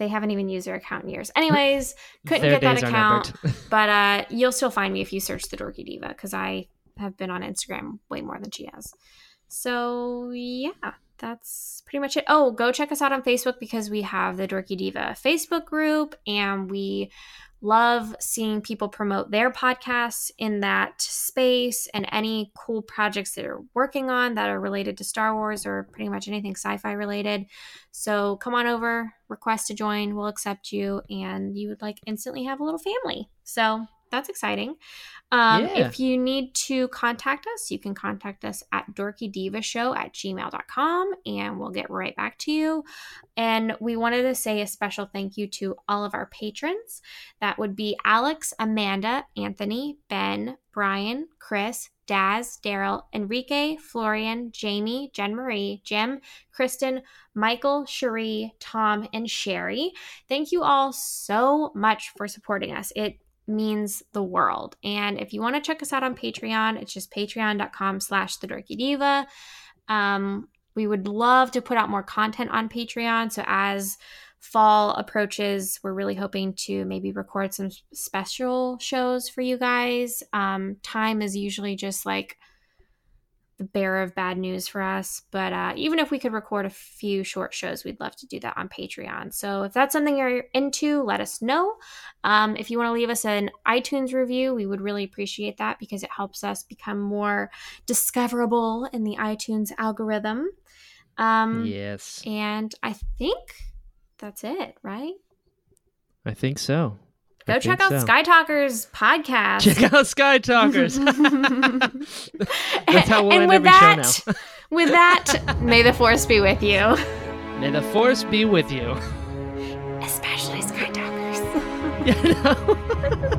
they haven't even used their account in years. Anyways, couldn't get that account. but uh, you'll still find me if you search the dorky diva because I have been on Instagram way more than she has. So yeah, that's pretty much it. Oh, go check us out on Facebook because we have the Dorky Diva Facebook group and we love seeing people promote their podcasts in that space and any cool projects that are working on that are related to Star Wars or pretty much anything sci-fi related. So come on over, request to join, we'll accept you and you would like instantly have a little family. So that's exciting. Um, Yeah. If you need to contact us, you can contact us at dorkydivashow at gmail.com and we'll get right back to you. And we wanted to say a special thank you to all of our patrons. That would be Alex, Amanda, Anthony, Ben, Brian, Chris, Daz, Daryl, Enrique, Florian, Jamie, Jen Marie, Jim, Kristen, Michael, Cherie, Tom, and Sherry. Thank you all so much for supporting us. It means the world. And if you want to check us out on Patreon, it's just patreon.com slash the dorky diva. Um, we would love to put out more content on Patreon. So as fall approaches, we're really hoping to maybe record some special shows for you guys. Um, time is usually just like the bearer of bad news for us. But uh, even if we could record a few short shows, we'd love to do that on Patreon. So if that's something you're into, let us know. Um, if you want to leave us an iTunes review, we would really appreciate that because it helps us become more discoverable in the iTunes algorithm. Um, yes. And I think that's it, right? I think so. Go I check out so. Sky Talkers podcast. Check out Skytalkers. That's how we'll and end with every that, show now. with that, may the force be with you. May the force be with you. Especially Skytalkers. Yeah, no.